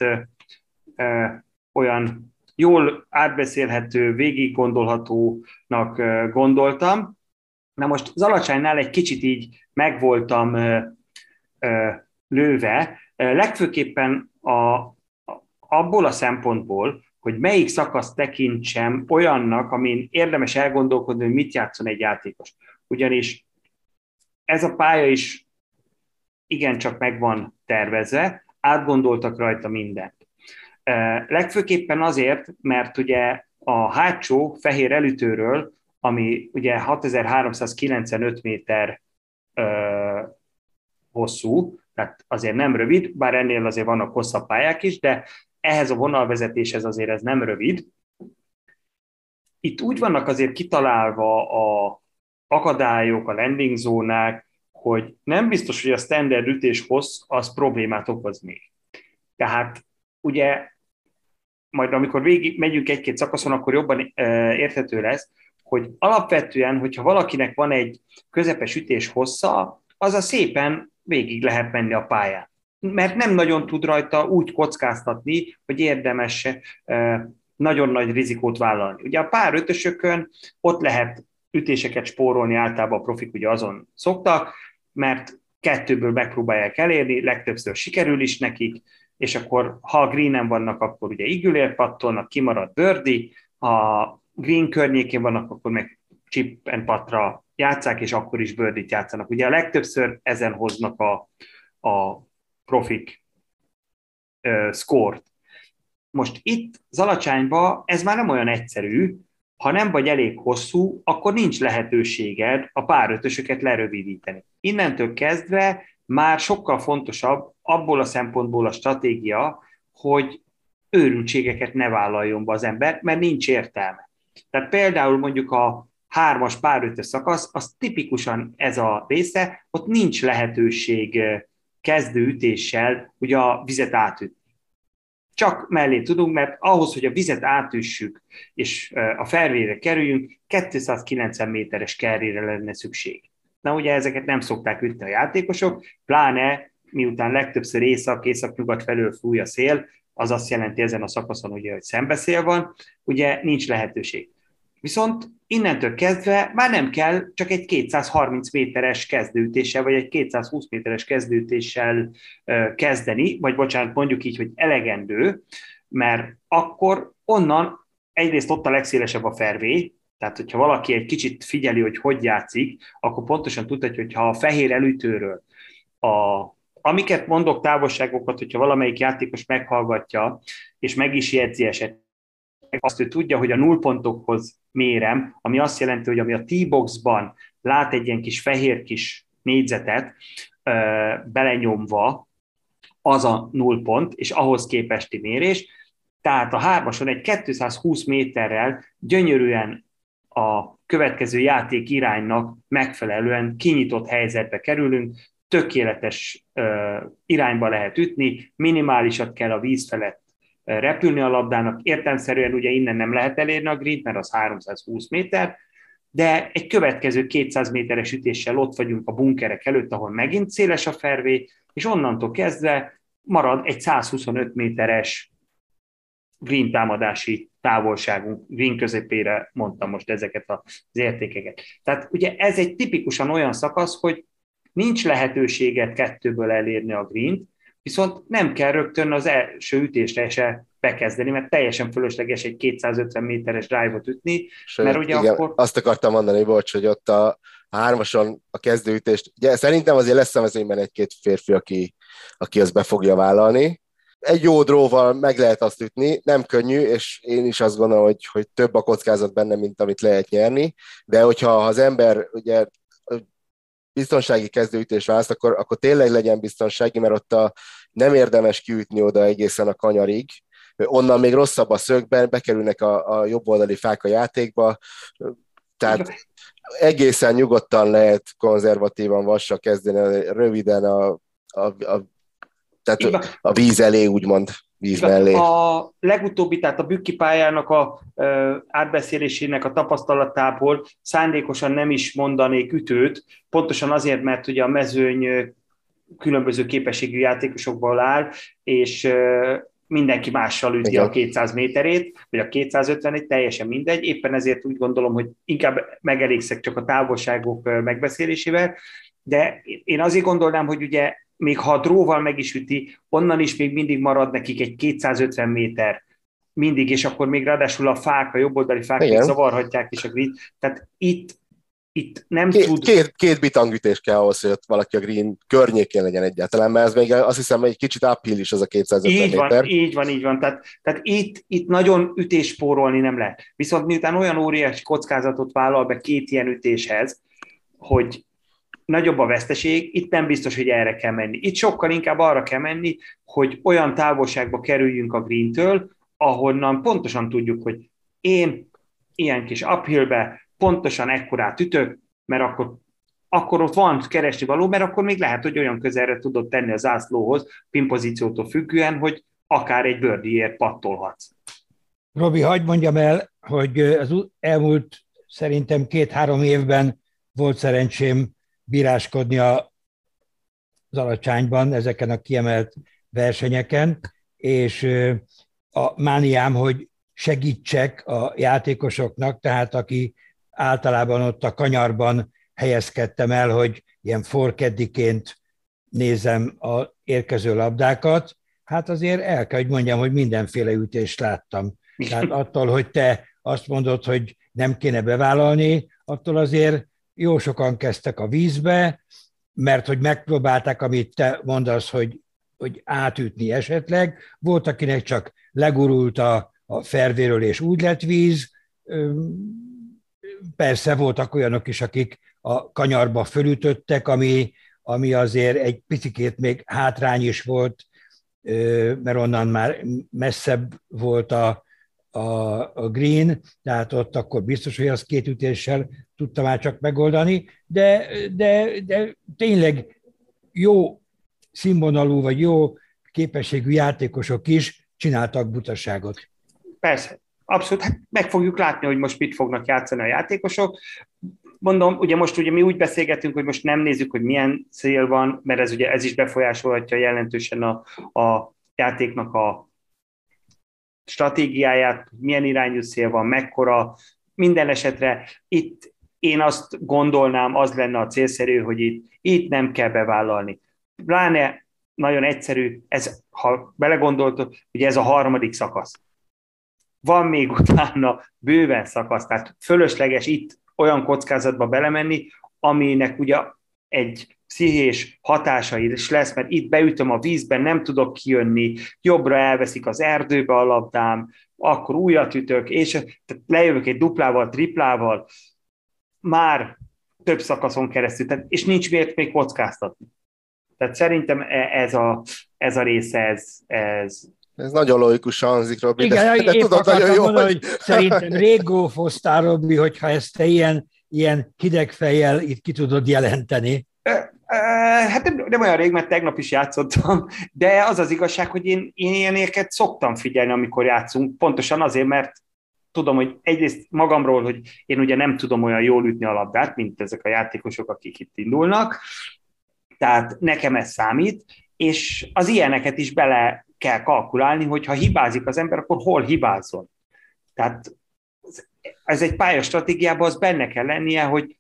olyan jól átbeszélhető, végig gondolhatónak gondoltam. Na most az alacsánynál egy kicsit így megvoltam lőve, legfőképpen a, abból a szempontból, hogy melyik szakaszt tekintsem olyannak, amin érdemes elgondolkodni, hogy mit játszon egy játékos. Ugyanis ez a pálya is igencsak meg van tervezve, átgondoltak rajta mindent. Legfőképpen azért, mert ugye a hátsó fehér elütőről, ami ugye 6395 méter hosszú, tehát azért nem rövid, bár ennél azért vannak hosszabb pályák is, de ehhez a vonalvezetéshez azért ez nem rövid. Itt úgy vannak azért kitalálva a akadályok, a landing zónák, hogy nem biztos, hogy a standard ütés hossz az problémát okoz még. Tehát ugye majd amikor végig megyünk egy-két szakaszon, akkor jobban érthető lesz, hogy alapvetően, hogyha valakinek van egy közepes ütés hossza, az a szépen végig lehet menni a pályán. Mert nem nagyon tud rajta úgy kockáztatni, hogy érdemes nagyon nagy rizikót vállalni. Ugye a pár ötösökön ott lehet ütéseket spórolni, általában a profik ugye azon szoktak, mert kettőből megpróbálják elérni, legtöbbször sikerül is nekik, és akkor ha a greenen vannak, akkor ugye igülér pattolnak, kimarad bőrdi, ha green környékén vannak, akkor meg chip and patra játszák, és akkor is bőrdit játszanak. Ugye a legtöbbször ezen hoznak a, a profik uh, score Most itt Zalacsányba ez már nem olyan egyszerű, ha nem vagy elég hosszú, akkor nincs lehetőséged a párötösöket lerövidíteni. Innentől kezdve már sokkal fontosabb abból a szempontból a stratégia, hogy őrültségeket ne vállaljon be az ember, mert nincs értelme. Tehát például mondjuk a hármas párötös szakasz, az tipikusan ez a része, ott nincs lehetőség kezdőütéssel ugye a vizet átütni. Csak mellé tudunk, mert ahhoz, hogy a vizet átüssük és a felvére kerüljünk, 290 méteres kerrére lenne szükség. Na ugye ezeket nem szokták ütni a játékosok, pláne miután legtöbbször észak, észak-nyugat felől fúj a szél, az azt jelenti ezen a szakaszon, ugye, hogy szembeszél van, ugye nincs lehetőség. Viszont innentől kezdve már nem kell csak egy 230 méteres kezdőítéssel, vagy egy 220 méteres kezdőítéssel kezdeni, vagy bocsánat, mondjuk így, hogy elegendő, mert akkor onnan egyrészt ott a legszélesebb a fervé, tehát hogyha valaki egy kicsit figyeli, hogy hogy játszik, akkor pontosan tudhatja, hogy ha a fehér elütőről a amiket mondok távolságokat, hogyha valamelyik játékos meghallgatja, és meg is jegyzi esetleg, azt ő tudja, hogy a nullpontokhoz mérem, ami azt jelenti, hogy ami a T-boxban lát egy ilyen kis fehér kis négyzetet ö, belenyomva, az a nullpont, és ahhoz képesti mérés. Tehát a hármason egy 220 méterrel gyönyörűen a következő játék iránynak megfelelően kinyitott helyzetbe kerülünk, tökéletes ö, irányba lehet ütni, minimálisat kell a víz felett repülni a labdának. Értelmszerűen ugye innen nem lehet elérni a grid, mert az 320 méter, de egy következő 200 méteres ütéssel ott vagyunk a bunkerek előtt, ahol megint széles a fervé, és onnantól kezdve marad egy 125 méteres green támadási távolságunk, green közepére mondtam most ezeket az értékeket. Tehát ugye ez egy tipikusan olyan szakasz, hogy nincs lehetőséget kettőből elérni a green viszont nem kell rögtön az első ütésre se bekezdeni, mert teljesen fölösleges egy 250 méteres drive-ot ütni, Sőt, mert ugye igen, akkor... Azt akartam mondani, bocs, hogy ott a hármason a kezdőütést, ugye szerintem azért lesz a mezőnyben egy-két férfi, aki, aki azt be fogja vállalni, egy jó dróval meg lehet azt ütni, nem könnyű, és én is azt gondolom, hogy, hogy több a kockázat benne, mint amit lehet nyerni, de hogyha az ember ugye biztonsági kezdőütés választ, akkor, akkor tényleg legyen biztonsági, mert ott a, nem érdemes kiütni oda egészen a kanyarig, onnan még rosszabb a szögben, bekerülnek a, a jobb oldali fák a játékba, tehát egészen nyugodtan lehet konzervatívan vassal kezdeni, röviden a, a, a tehát a víz elé, úgymond víz mellé. A legutóbbi, tehát a bükki pályának a ö, átbeszélésének a tapasztalatából szándékosan nem is mondanék ütőt, pontosan azért, mert ugye a mezőny különböző képességű játékosokból áll, és mindenki mással üti Igen. a 200 méterét, vagy a 250-et, teljesen mindegy. Éppen ezért úgy gondolom, hogy inkább megelégszek csak a távolságok megbeszélésével, de én azért gondolnám, hogy ugye még ha a dróval meg is üti, onnan is még mindig marad nekik egy 250 méter mindig, és akkor még ráadásul a fák, a jobboldali fák még zavarhatják is a grid. Tehát itt, itt nem két, tud... Két, két bitangütés kell ahhoz, hogy ott valaki a green környékén legyen egyáltalán, mert ez még azt hiszem, hogy egy kicsit uphill is az a 250 így méter. Van, így van, így van. Tehát, tehát itt, itt nagyon ütéspórolni nem lehet. Viszont miután olyan óriási kockázatot vállal be két ilyen ütéshez, hogy nagyobb a veszteség, itt nem biztos, hogy erre kell menni. Itt sokkal inkább arra kell menni, hogy olyan távolságba kerüljünk a green-től, ahonnan pontosan tudjuk, hogy én ilyen kis uphillbe pontosan ekkorát ütök, mert akkor, akkor ott van keresni való, mert akkor még lehet, hogy olyan közelre tudod tenni az zászlóhoz, pinpozíciótól függően, hogy akár egy bőrdiért pattolhatsz. Robi, hagyd mondjam el, hogy az elmúlt szerintem két-három évben volt szerencsém bíráskodni a, az alacsányban, ezeken a kiemelt versenyeken, és a mániám, hogy segítsek a játékosoknak, tehát aki általában ott a kanyarban helyezkedtem el, hogy ilyen forkeddiként nézem a érkező labdákat, hát azért el kell, hogy mondjam, hogy mindenféle ütést láttam. Tehát [laughs] attól, hogy te azt mondod, hogy nem kéne bevállalni, attól azért jó sokan kezdtek a vízbe, mert hogy megpróbálták, amit te mondasz, hogy, hogy átütni esetleg. Volt, akinek csak legurult a, a fervéről, és úgy lett víz. Persze voltak olyanok is, akik a kanyarba fölütöttek, ami, ami azért egy picit még hátrány is volt, mert onnan már messzebb volt a, a, a green, tehát ott akkor biztos, hogy az két ütéssel tudta már csak megoldani, de, de, de tényleg jó színvonalú vagy jó képességű játékosok is csináltak butaságot. Persze, abszolút, hát meg fogjuk látni, hogy most mit fognak játszani a játékosok. Mondom, ugye most ugye mi úgy beszélgetünk, hogy most nem nézzük, hogy milyen cél van, mert ez ugye ez is befolyásolhatja jelentősen a, a játéknak a stratégiáját, milyen irányú cél van, mekkora, minden esetre itt én azt gondolnám, az lenne a célszerű, hogy itt, itt nem kell bevállalni. Pláne nagyon egyszerű, ez, ha belegondoltok, ugye ez a harmadik szakasz. Van még utána bőven szakasz, tehát fölösleges itt olyan kockázatba belemenni, aminek ugye egy pszichés hatásai is lesz, mert itt beütöm a vízben, nem tudok kijönni, jobbra elveszik az erdőbe a labdám, akkor újat ütök, és tehát lejövök egy duplával, triplával, már több szakaszon keresztül, tehát, és nincs miért még kockáztatni. Tehát szerintem e, ez a, ez a része, ez, ez, ez nagyon logikus hangzik, Robi, Igen, de, de tudod nagyon jó, hogy... hogy... Szerintem rég gófoztál, Robi, hogyha ezt te ilyen, ilyen hideg fejjel itt ki tudod jelenteni. Hát nem, nem olyan rég, mert tegnap is játszottam, de az az igazság, hogy én, én ilyeneket szoktam figyelni, amikor játszunk, pontosan azért, mert tudom, hogy egyrészt magamról, hogy én ugye nem tudom olyan jól ütni a labdát, mint ezek a játékosok, akik itt indulnak, tehát nekem ez számít, és az ilyeneket is bele kell kalkulálni, hogy ha hibázik az ember, akkor hol hibázzon. Tehát ez egy pályastratégiában az benne kell lennie, hogy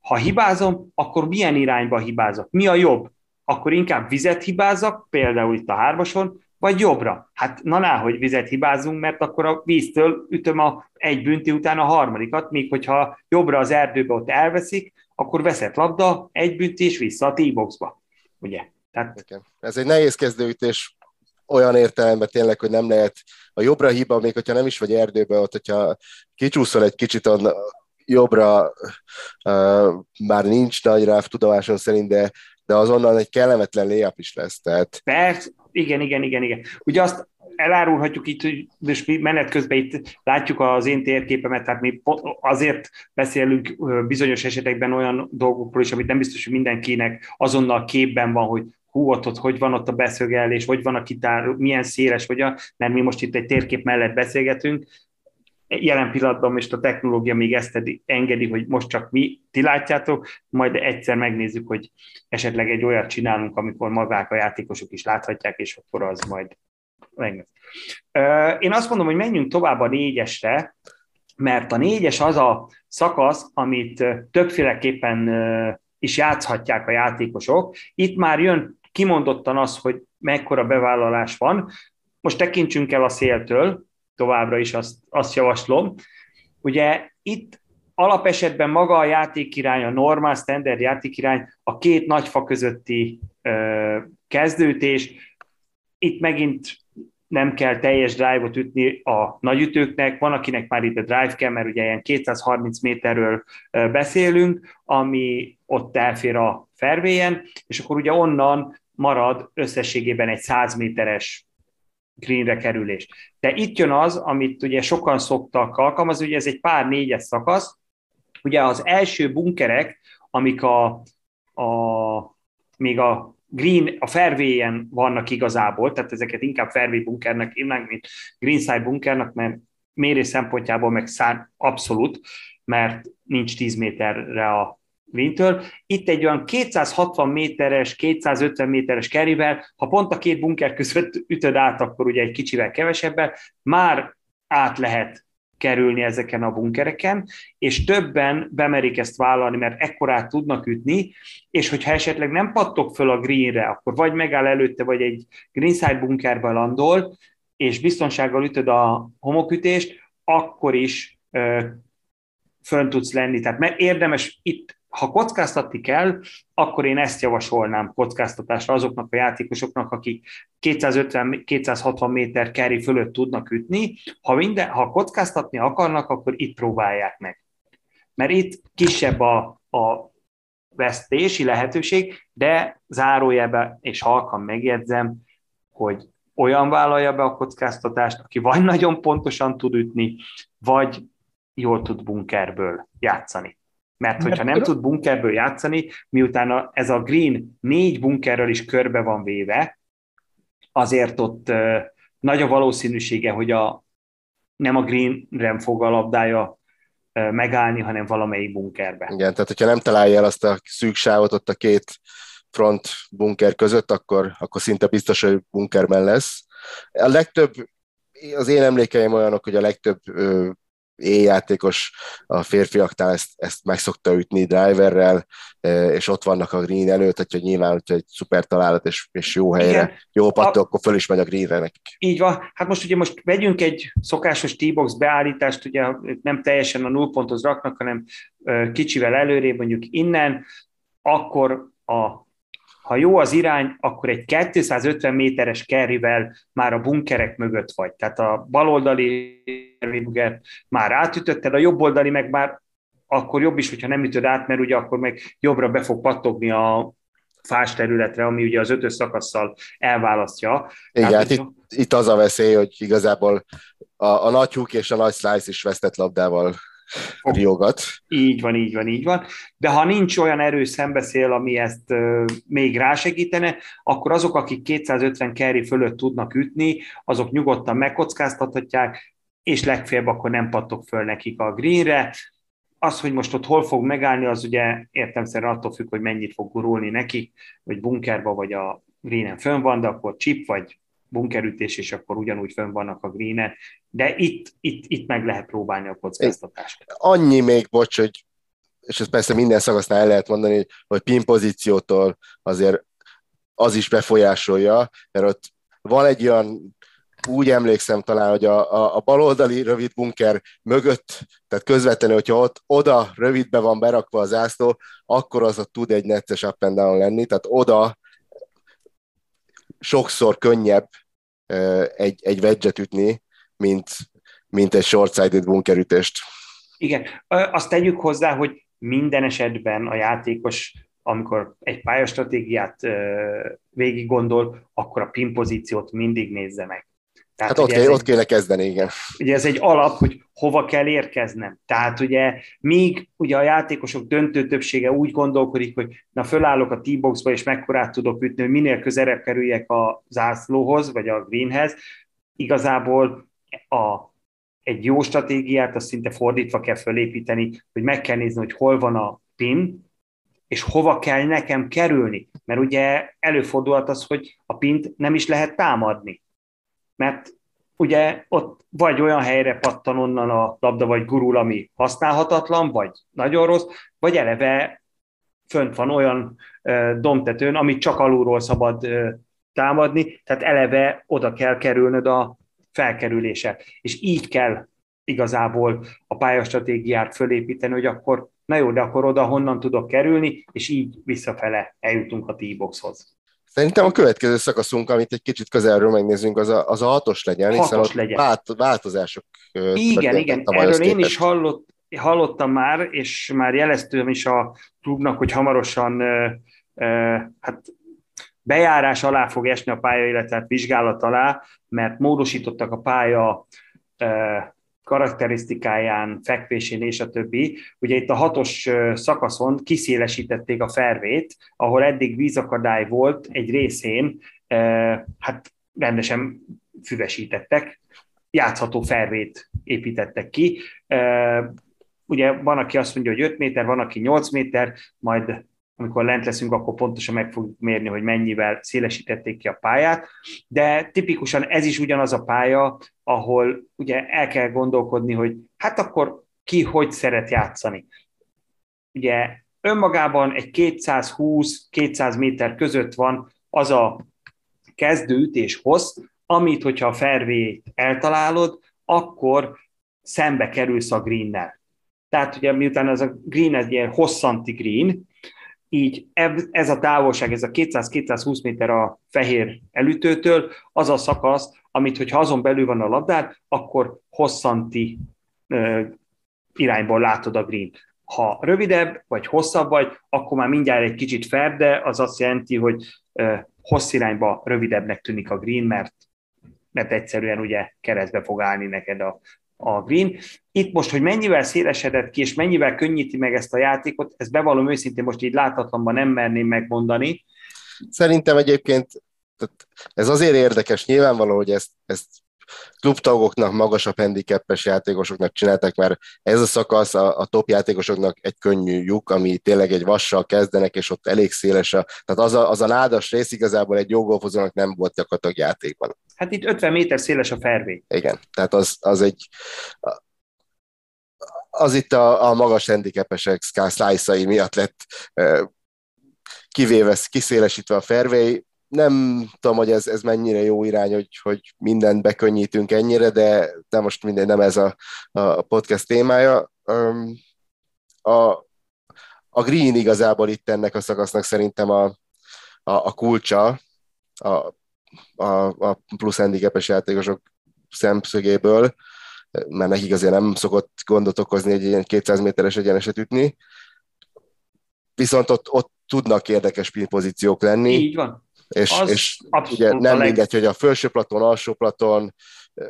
ha hibázom, akkor milyen irányba hibázok? Mi a jobb? Akkor inkább vizet hibázok, például itt a hármason, vagy jobbra. Hát na ná, hogy vizet hibázunk, mert akkor a víztől ütöm a egy bünti után a harmadikat, míg hogyha jobbra az erdőbe ott elveszik, akkor veszett labda, egy bünti és vissza a T-boxba. Ugye? Tehát... Ez egy nehéz kezdőütés olyan értelemben tényleg, hogy nem lehet a jobbra hiba, még hogyha nem is vagy erdőbe, ott, hogyha kicsúszol egy kicsit a jobbra, uh, már nincs nagy ráv tudomásom szerint, de, de azonnal egy kellemetlen léjap is lesz. Tehát... Persze, igen, igen, igen, igen. Ugye azt elárulhatjuk itt, hogy most mi menet közben itt látjuk az én térképemet, tehát mi azért beszélünk bizonyos esetekben olyan dolgokról is, amit nem biztos, hogy mindenkinek azonnal képben van, hogy hú, ott, ott hogy van ott a beszögelés, hogy van a kitár, milyen széles, vagy a, mert mi most itt egy térkép mellett beszélgetünk, jelen pillanatban most a technológia még ezt engedi, hogy most csak mi ti látjátok, majd egyszer megnézzük, hogy esetleg egy olyat csinálunk, amikor magák a játékosok is láthatják, és akkor az majd megnéz. Én azt mondom, hogy menjünk tovább a négyesre, mert a négyes az a szakasz, amit többféleképpen is játszhatják a játékosok. Itt már jön kimondottan az, hogy mekkora bevállalás van. Most tekintsünk el a széltől, továbbra is azt, azt javaslom. Ugye itt alapesetben maga a játékirány, a normál, standard játékirány, a két nagy fa közötti ö, kezdőtés, itt megint nem kell teljes drive-ot ütni a nagyütőknek, van akinek már itt a drive kell, mert ugye ilyen 230 méterről beszélünk, ami ott elfér a fervéjen, és akkor ugye onnan marad összességében egy 100 méteres greenre kerülés. De itt jön az, amit ugye sokan szoktak alkalmazni, ugye ez egy pár négyes szakasz, ugye az első bunkerek, amik a, a még a green, a fairway vannak igazából, tehát ezeket inkább fairway bunkernek hívnánk, mint greenside bunkernak, mert mérés szempontjából meg szár abszolút, mert nincs 10 méterre a Wintől. Itt egy olyan 260 méteres, 250 méteres kerivel, ha pont a két bunker között ütöd át, akkor ugye egy kicsivel kevesebben, már át lehet kerülni ezeken a bunkereken, és többen bemerik ezt vállalni, mert ekkorát tudnak ütni, és hogyha esetleg nem pattok föl a greenre, akkor vagy megáll előtte, vagy egy greenside bunkerbe landol, és biztonsággal ütöd a homokütést, akkor is ö, fönn tudsz lenni. Tehát érdemes itt ha kockáztatni kell, akkor én ezt javasolnám kockáztatásra azoknak a játékosoknak, akik 250-260 méter carry fölött tudnak ütni. Ha, minden, ha kockáztatni akarnak, akkor itt próbálják meg. Mert itt kisebb a, a vesztési lehetőség, de zárójelbe és halkan megjegyzem, hogy olyan vállalja be a kockáztatást, aki vagy nagyon pontosan tud ütni, vagy jól tud bunkerből játszani. Mert hogyha nem tud bunkerből játszani, miután ez a green négy bunkerrel is körbe van véve, azért ott nagy a valószínűsége, hogy a, nem a greenre fog a labdája megállni, hanem valamelyik bunkerbe. Igen, tehát hogyha nem találja el azt a szűk sávot ott a két front bunker között, akkor, akkor szinte biztos, hogy bunkerben lesz. A legtöbb, az én emlékeim olyanok, hogy a legtöbb éjjátékos a férfiaknál ezt, ezt meg szokta ütni driverrel, és ott vannak a green előtt, hogy nyilván, hogyha egy szuper találat és, és jó helyre, Igen. jó pattó, a... akkor föl is megy a greenre nekik. Így van. Hát most ugye most vegyünk egy szokásos T-box beállítást, ugye nem teljesen a nullponthoz raknak, hanem kicsivel előrébb, mondjuk innen, akkor a ha jó az irány, akkor egy 250 méteres kerrivel már a bunkerek mögött vagy. Tehát a baloldali bunkert már átütötted, a jobboldali meg már akkor jobb is, hogyha nem ütöd át, mert ugye akkor meg jobbra be fog pattogni a fás területre, ami ugye az ötös szakasszal elválasztja. Igen, Tehát, hát itt, itt az a veszély, hogy igazából a, a nagy húk és a nagy slice is vesztett labdával riogat. Így van, így van, így van. De ha nincs olyan erős szembeszél, ami ezt még rásegítene, akkor azok, akik 250 carry fölött tudnak ütni, azok nyugodtan megkockáztathatják, és legfeljebb akkor nem pattok föl nekik a greenre. Az, hogy most ott hol fog megállni, az ugye értemszerűen attól függ, hogy mennyit fog gurulni nekik, vagy bunkerba, vagy a greenen fönn van, de akkor chip, vagy bunkerütés, és akkor ugyanúgy fönn vannak a greenen. De itt, itt, itt meg lehet próbálni a kockáztatást. Annyi még, bocs, hogy és ezt persze minden szakasznál el lehet mondani, hogy pin pozíciótól azért az is befolyásolja, mert ott van egy olyan úgy emlékszem talán, hogy a, a, a baloldali rövid bunker mögött, tehát közvetlenül, hogyha ott oda rövidbe van berakva az ászló, akkor az ott tud egy netes up and down lenni, tehát oda sokszor könnyebb egy, egy wedget ütni, mint, mint egy short-sided bunkerütést. Igen, azt tegyük hozzá, hogy minden esetben a játékos, amikor egy pályastratégiát végig gondol, akkor a pin pozíciót mindig nézze meg. Tehát, hát ott, kell, ott kéne kezdeni, igen. Ugye ez egy alap, hogy hova kell érkeznem. Tehát ugye míg ugye a játékosok döntő többsége úgy gondolkodik, hogy na fölállok a T-boxba, és mekkorát tudok ütni, hogy minél közelebb kerüljek a zászlóhoz, vagy a greenhez, igazából a, egy jó stratégiát azt szinte fordítva kell fölépíteni, hogy meg kell nézni, hogy hol van a pin, és hova kell nekem kerülni. Mert ugye előfordulhat az, hogy a pint nem is lehet támadni mert ugye ott vagy olyan helyre pattan onnan a labda, vagy gurul, ami használhatatlan, vagy nagyon rossz, vagy eleve fönt van olyan domtetőn, amit csak alulról szabad támadni, tehát eleve oda kell kerülnöd a felkerülése. És így kell igazából a pályastratégiát fölépíteni, hogy akkor, na jó, de akkor oda honnan tudok kerülni, és így visszafele eljutunk a T-boxhoz. Szerintem a következő szakaszunk, amit egy kicsit közelről megnézzünk, az a, az a hatos legyen, hatos hiszen legyen. Vált, változások Igen, igen, erről én is hallott, hallottam már, és már jeleztőm is a klubnak, hogy hamarosan hát bejárás alá fog esni a pálya, illetve hát vizsgálat alá, mert módosítottak a pálya karakterisztikáján, fekvésén és a többi. Ugye itt a hatos szakaszon kiszélesítették a fervét, ahol eddig vízakadály volt egy részén, hát rendesen füvesítettek, játszható fervét építettek ki. Ugye van, aki azt mondja, hogy 5 méter, van, aki 8 méter, majd amikor lent leszünk, akkor pontosan meg fogjuk mérni, hogy mennyivel szélesítették ki a pályát, de tipikusan ez is ugyanaz a pálya, ahol ugye el kell gondolkodni, hogy hát akkor ki hogy szeret játszani. Ugye önmagában egy 220-200 méter között van az a kezdőütés hossz, amit, hogyha a fervét eltalálod, akkor szembe kerülsz a greennel. Tehát ugye miután ez a green egy ilyen hosszanti green, így ez a távolság, ez a 200-220 méter a fehér elütőtől, az a szakasz, amit, hogyha azon belül van a labdár, akkor hosszanti ö, irányból látod a green. Ha rövidebb vagy hosszabb vagy, akkor már mindjárt egy kicsit ferde, az azt jelenti, hogy ö, hossz irányba rövidebbnek tűnik a green, mert, mert egyszerűen ugye keresztbe fog állni neked a, a Green. Itt most, hogy mennyivel szélesedett ki, és mennyivel könnyíti meg ezt a játékot, ezt bevallom őszintén most így láthatatlanban nem merném megmondani. Szerintem egyébként ez azért érdekes, nyilvánvaló, hogy ezt, ezt klubtagoknak, magasabb handicapes játékosoknak csináltak, mert ez a szakasz a, a top játékosoknak egy könnyű lyuk, ami tényleg egy vassal kezdenek, és ott elég széles a, tehát az a, az a nádas rész igazából egy jó golfozónak nem volt gyakorlatilag játékban. Hát itt 50 méter széles a fervé. Igen, tehát az, az egy az itt a, a magas handicapesek slice miatt lett kivéve, kiszélesítve a fairway, nem tudom, hogy ez, ez mennyire jó irány, hogy, hogy mindent bekönnyítünk ennyire, de, de most minden nem ez a, a podcast témája. A, a green igazából itt ennek a szakasznak szerintem a, a, a kulcsa, a, a, a plusz handicapes játékosok szemszögéből, mert nekik azért nem szokott gondot okozni egy ilyen 200 méteres egyeneset ütni, viszont ott, ott tudnak érdekes pozíciók lenni. Így van és, és ugye nem leg... mindegy, hogy a felső platon, alsó platon,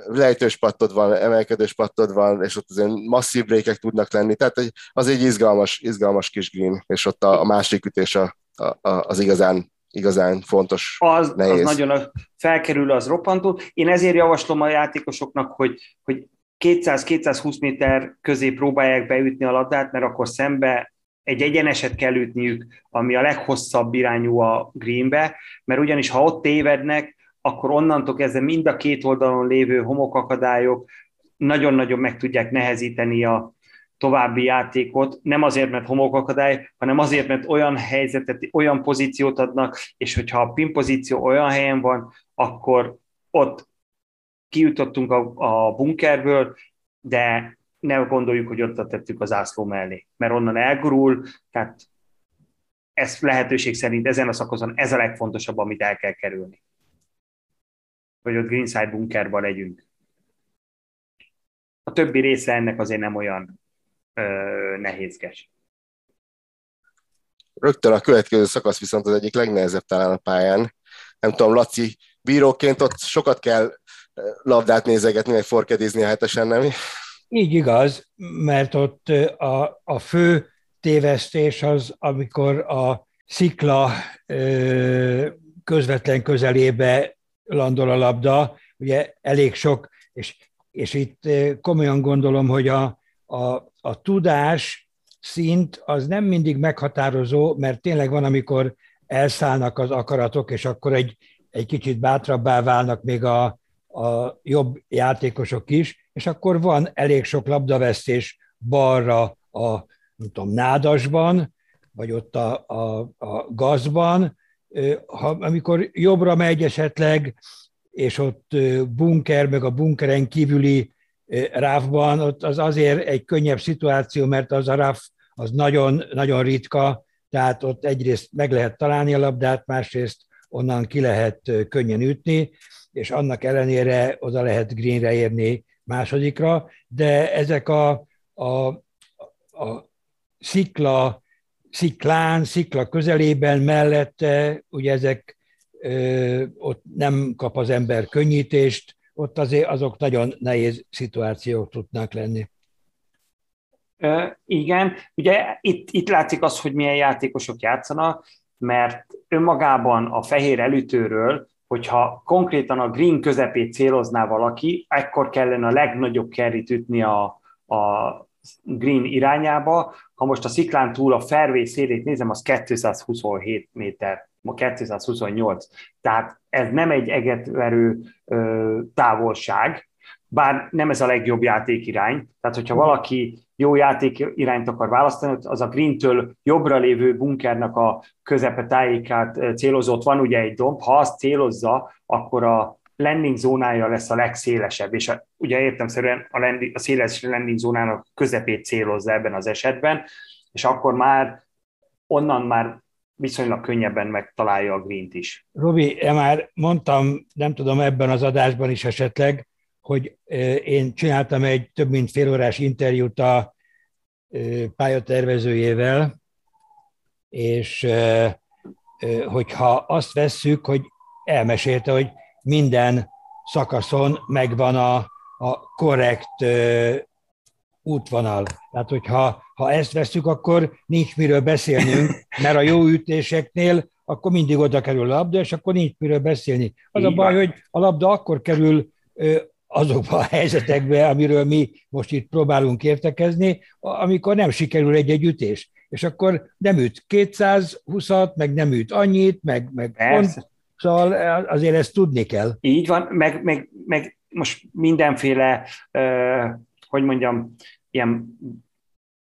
lejtős pattod van, emelkedős pattod van, és ott azért masszív brékek tudnak lenni, tehát az egy izgalmas, izgalmas kis green, és ott a, a másik ütés a, a, az igazán igazán fontos, az, nehéz. Az nagyon felkerül, az roppantó. Én ezért javaslom a játékosoknak, hogy, hogy 200-220 méter közé próbálják beütni a labdát, mert akkor szembe egy egyeneset kell ütniük, ami a leghosszabb irányú a greenbe, mert ugyanis ha ott tévednek, akkor onnantól kezdve mind a két oldalon lévő homokakadályok nagyon-nagyon meg tudják nehezíteni a további játékot, nem azért, mert homokakadály, hanem azért, mert olyan helyzetet, olyan pozíciót adnak, és hogyha a pin pozíció olyan helyen van, akkor ott kijutottunk a, a bunkerből, de ne gondoljuk, hogy ott tettük az ászló mellé, mert onnan elgurul, tehát ez lehetőség szerint ezen a szakaszon ez a legfontosabb, amit el kell kerülni. Hogy ott greenside bunkerban legyünk. A többi része ennek azért nem olyan ö, nehézkes. Rögtön a következő szakasz viszont az egyik legnehezebb talán a pályán. Nem tudom, Laci, bíróként ott sokat kell labdát nézegetni, meg forkedézni a hetesen, nem? Így igaz, mert ott a, a fő tévesztés az, amikor a szikla közvetlen közelébe landol a labda, ugye elég sok, és, és itt komolyan gondolom, hogy a, a, a tudás szint az nem mindig meghatározó, mert tényleg van, amikor elszállnak az akaratok, és akkor egy, egy kicsit bátrabbá válnak még a, a jobb játékosok is, és akkor van elég sok labdavesztés balra a nem tudom, nádasban, vagy ott a, a, a gazban, ha, amikor jobbra megy esetleg, és ott bunker, meg a bunkeren kívüli ráfban, ott az azért egy könnyebb szituáció, mert az a ráf az nagyon, nagyon ritka, tehát ott egyrészt meg lehet találni a labdát, másrészt onnan ki lehet könnyen ütni, és annak ellenére oda lehet greenre érni másodikra, de ezek a, a, a szikla, sziklán, szikla közelében, mellette, ugye ezek ö, ott nem kap az ember könnyítést, ott azért azok nagyon nehéz szituációk tudnak lenni. igen, ugye itt, itt látszik az, hogy milyen játékosok játszanak, mert önmagában a fehér elütőről hogyha konkrétan a green közepét célozná valaki, ekkor kellene a legnagyobb kerrit ütni a, a green irányába. Ha most a sziklán túl a fairway szélét nézem, az 227 méter, ma 228. Tehát ez nem egy egetverő ö, távolság, bár nem ez a legjobb játékirány. Tehát, hogyha valaki jó játék irányt akar választani, az a Green-től jobbra lévő bunkernek a közepe tájékát célozott, van ugye egy domb, ha azt célozza, akkor a landing zónája lesz a legszélesebb, és a, ugye értemszerűen a, landing, a széles landing zónának közepét célozza ebben az esetben, és akkor már onnan már viszonylag könnyebben megtalálja a green is. Robi, én már mondtam, nem tudom ebben az adásban is esetleg, hogy én csináltam egy több mint fél órás interjút a pályatervezőjével, és hogyha azt vesszük, hogy elmesélte, hogy minden szakaszon megvan a, a korrekt útvonal. Tehát, hogyha ha ezt veszük, akkor nincs miről beszélnünk, mert a jó ütéseknél akkor mindig oda kerül a labda, és akkor nincs miről beszélni. Az Így a baj, van. hogy a labda akkor kerül azokba a helyzetekbe, amiről mi most itt próbálunk értekezni, amikor nem sikerül egy-egy ütés. És akkor nem üt 220-at, meg nem üt annyit, meg, meg pont. Szóval azért ezt tudni kell. Így van, meg, meg, meg most mindenféle, hogy mondjam, ilyen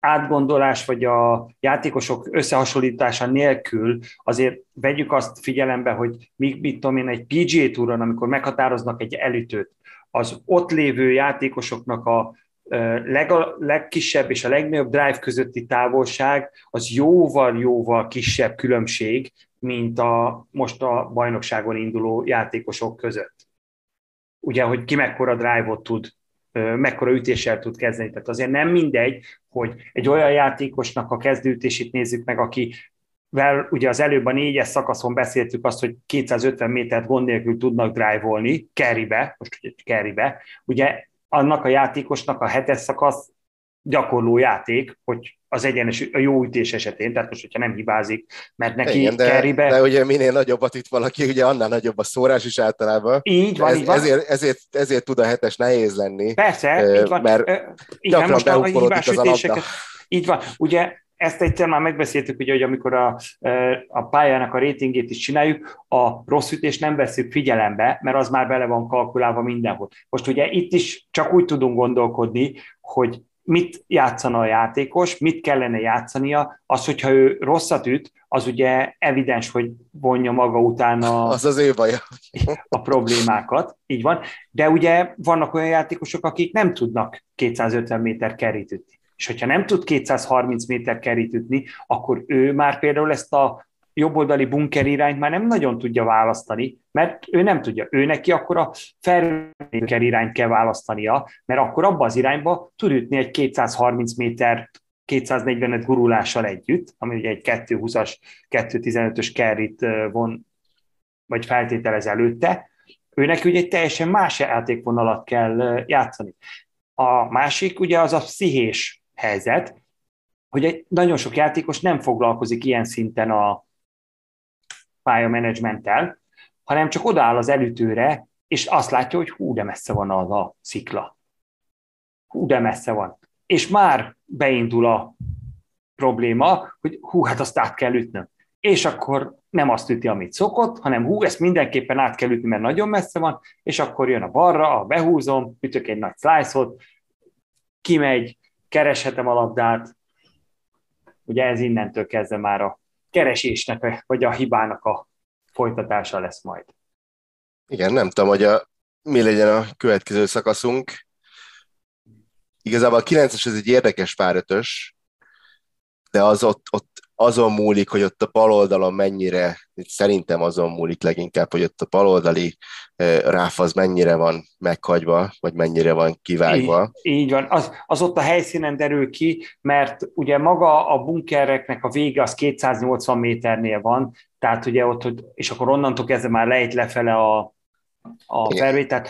átgondolás, vagy a játékosok összehasonlítása nélkül azért vegyük azt figyelembe, hogy mit, mit tudom én, egy PGA túron, amikor meghatároznak egy elütőt, az ott lévő játékosoknak a leg, legkisebb és a legnagyobb drive közötti távolság az jóval-jóval kisebb különbség, mint a most a bajnokságon induló játékosok között. Ugye, hogy ki mekkora drive-ot tud, mekkora ütéssel tud kezdeni. Tehát azért nem mindegy, hogy egy olyan játékosnak a kezdőütését nézzük meg, aki vel ugye az előbb a négyes szakaszon beszéltük azt, hogy 250 métert gond nélkül tudnak drive-olni, carrybe, most ugye carrybe, ugye annak a játékosnak a hetes szakasz gyakorló játék, hogy az egyenes, a jó ütés esetén, tehát most, hogyha nem hibázik, mert neki Igen, de, carrybe... de ugye minél nagyobbat itt valaki, ugye annál nagyobb a szórás is általában. Így van, Ez, így van. Ezért, ezért, ezért tud a hetes nehéz lenni. Persze, Ö, így van. mert Ö, igen, gyakran most hibás az a labda. Így van. Ugye ezt egyszer már megbeszéltük, ugye, hogy amikor a, a pályának a rétingét is csináljuk, a rossz ütést nem veszük figyelembe, mert az már bele van kalkulálva mindenhol. Most ugye itt is csak úgy tudunk gondolkodni, hogy mit játszana a játékos, mit kellene játszania, az, hogyha ő rosszat üt, az ugye evidens, hogy vonja maga után a, [laughs] Az az ő baja. a problémákat, így van, de ugye vannak olyan játékosok, akik nem tudnak 250 méter kerít ütni. És hogyha nem tud 230 méter kerít ütni, akkor ő már például ezt a jobboldali bunker irányt már nem nagyon tudja választani, mert ő nem tudja. Ő neki akkor a bunker irányt kell választania, mert akkor abba az irányba tud ütni egy 230 méter 245 gurulással együtt, ami ugye egy 220-as, 215-ös kerrit von, vagy feltételez előtte, ő neki ugye egy teljesen más játékvonalat kell játszani. A másik ugye az a pszichés helyzet, hogy egy, nagyon sok játékos nem foglalkozik ilyen szinten a pályamenedzsmenttel, hanem csak odaáll az elütőre, és azt látja, hogy hú, de messze van az a szikla. Hú, de messze van. És már beindul a probléma, hogy hú, hát azt át kell ütnöm. És akkor nem azt üti, amit szokott, hanem hú, ezt mindenképpen át kell ütni, mert nagyon messze van, és akkor jön a balra, a behúzom, ütök egy nagy slice-ot, kimegy, kereshetem a labdát, ugye ez innentől kezdve már a keresésnek, vagy a hibának a folytatása lesz majd. Igen, nem tudom, hogy a, mi legyen a következő szakaszunk. Igazából a 9-es ez egy érdekes párötös, de az ott, ott azon múlik, hogy ott a bal oldalon mennyire, szerintem azon múlik leginkább, hogy ott a baloldali ráf az mennyire van meghagyva, vagy mennyire van kivágva. Így, így van, az, az ott a helyszínen derül ki, mert ugye maga a bunkereknek a vége az 280 méternél van, tehát ugye ott, és akkor onnantól kezdve már lejt lefele a, a tehát...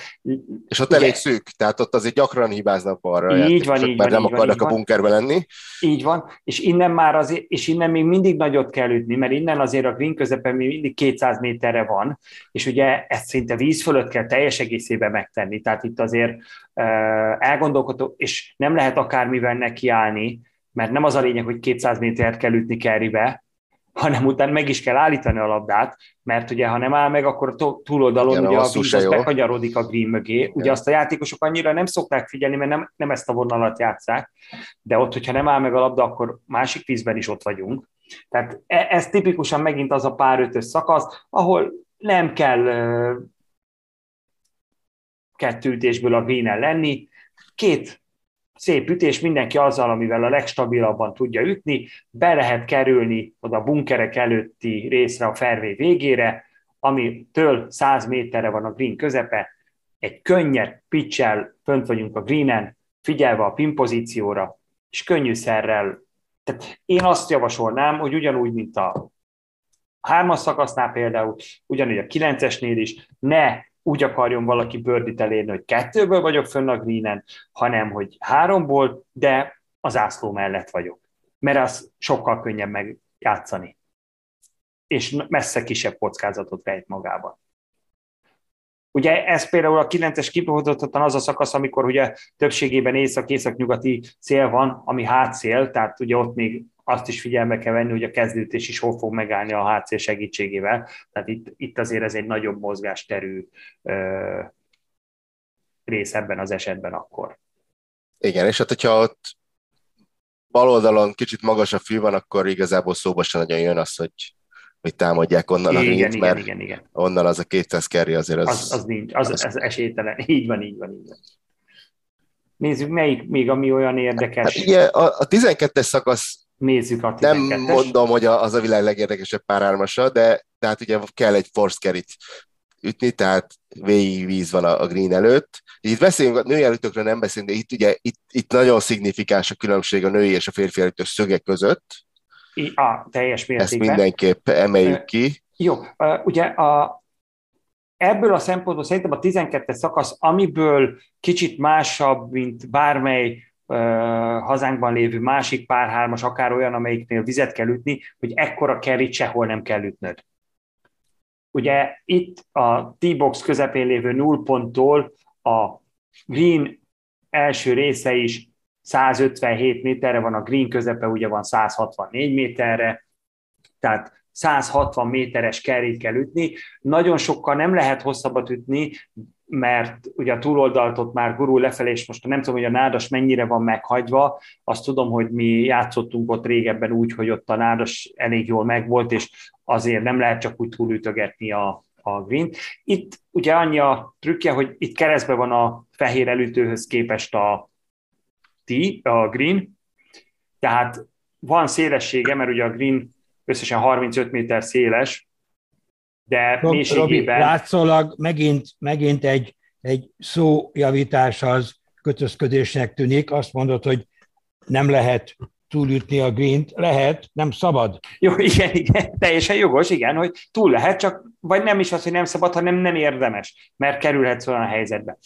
És ott elég szűk, tehát ott azért gyakran hibáznak balra. Így van, így van, nem így akarnak van, a bunkerbe lenni. Így van, és innen már azért, és innen még mindig nagyot kell ütni, mert innen azért a green közepen még mindig 200 méterre van, és ugye ezt szinte víz fölött kell teljes egészében megtenni, tehát itt azért elgondolkodó, és nem lehet akármivel nekiállni, mert nem az a lényeg, hogy 200 métert kell ütni kerribe, hanem utána meg is kell állítani a labdát, mert ugye ha nem áll meg, akkor a túloldalon Igen, ugye a víz az bekagyarodik a green mögé. Igen. Ugye azt a játékosok annyira nem szokták figyelni, mert nem, nem ezt a vonalat játszák, de ott, hogyha nem áll meg a labda, akkor másik vízben is ott vagyunk. Tehát e, ez tipikusan megint az a pár ötös szakasz, ahol nem kell kettő ütésből a green lenni, két szép ütés, mindenki azzal, amivel a legstabilabban tudja ütni, be lehet kerülni oda a bunkerek előtti részre, a fairway végére, amitől 100 méterre van a green közepe, egy könnyed pitchel fönt vagyunk a greenen, figyelve a pin pozícióra, és könnyű szerrel. Tehát én azt javasolnám, hogy ugyanúgy, mint a hármas szakasznál például, ugyanúgy a kilencesnél is, ne úgy akarjon valaki bőrdit elérni, hogy kettőből vagyok fönn a greenen, hanem hogy háromból, de az ászló mellett vagyok. Mert az sokkal könnyebb megjátszani. És messze kisebb kockázatot rejt magában. Ugye ez például a 9-es kipróbáltatlan az a szakasz, amikor ugye többségében észak-észak-nyugati szél van, ami hátszél, tehát ugye ott még azt is figyelme kell venni, hogy a kezdőtés is hol fog megállni a HC segítségével. Tehát itt, itt azért ez egy nagyobb mozgásterű ö, rész ebben az esetben akkor. Igen, és hát hogyha ott bal oldalon kicsit magasabb fű van, akkor igazából szóba sem nagyon jön az, hogy, hogy támadják onnan igen, a ringt, igen, mert igen, igen. onnan az a 200 carry azért az... Az, az nincs, az, az, az esélytelen. [laughs] Így van, így van, így van. Nézzük, melyik még, ami olyan érdekes. Hát ugye a, a 12-es szakasz Nézzük a 12-es. Nem mondom, hogy az a világ legérdekesebb párármasa, de tehát ugye kell egy force carry ütni, tehát végig víz van a, a green előtt. Itt beszélünk, a női előttökről nem beszélünk, de itt ugye itt, itt nagyon szignifikáns a különbség a női és a férfi előttök szögek között. I, a, teljes mértékben. Ezt mindenképp emeljük ki. Jó, ugye a, ebből a szempontból szerintem a 12 szakasz, amiből kicsit másabb, mint bármely hazánkban lévő másik párhármas, akár olyan, amelyiknél vizet kell ütni, hogy ekkora kerít sehol nem kell ütnöd. Ugye itt a T-box közepén lévő nullponttól a green első része is 157 méterre van, a green közepe ugye van 164 méterre, tehát 160 méteres kerít kell ütni. Nagyon sokkal nem lehet hosszabbat ütni, mert ugye a túloldalt ott már gurul lefelé, és most nem tudom, hogy a nádas mennyire van meghagyva, azt tudom, hogy mi játszottunk ott régebben úgy, hogy ott a nádas elég jól megvolt, és azért nem lehet csak úgy túlütögetni a, a green. Itt ugye annyi a trükkje, hogy itt keresztbe van a fehér elütőhöz képest a T, a green, tehát van szélessége, mert ugye a green összesen 35 méter széles, de Rob, mélységében... Robi, látszólag megint, megint egy, egy szójavítás az kötözködésnek tűnik. Azt mondod, hogy nem lehet túlütni a green lehet, nem szabad. Jó, igen, igen, teljesen jogos, igen, hogy túl lehet, csak vagy nem is az, hogy nem szabad, hanem nem érdemes, mert kerülhetsz olyan a helyzetbe.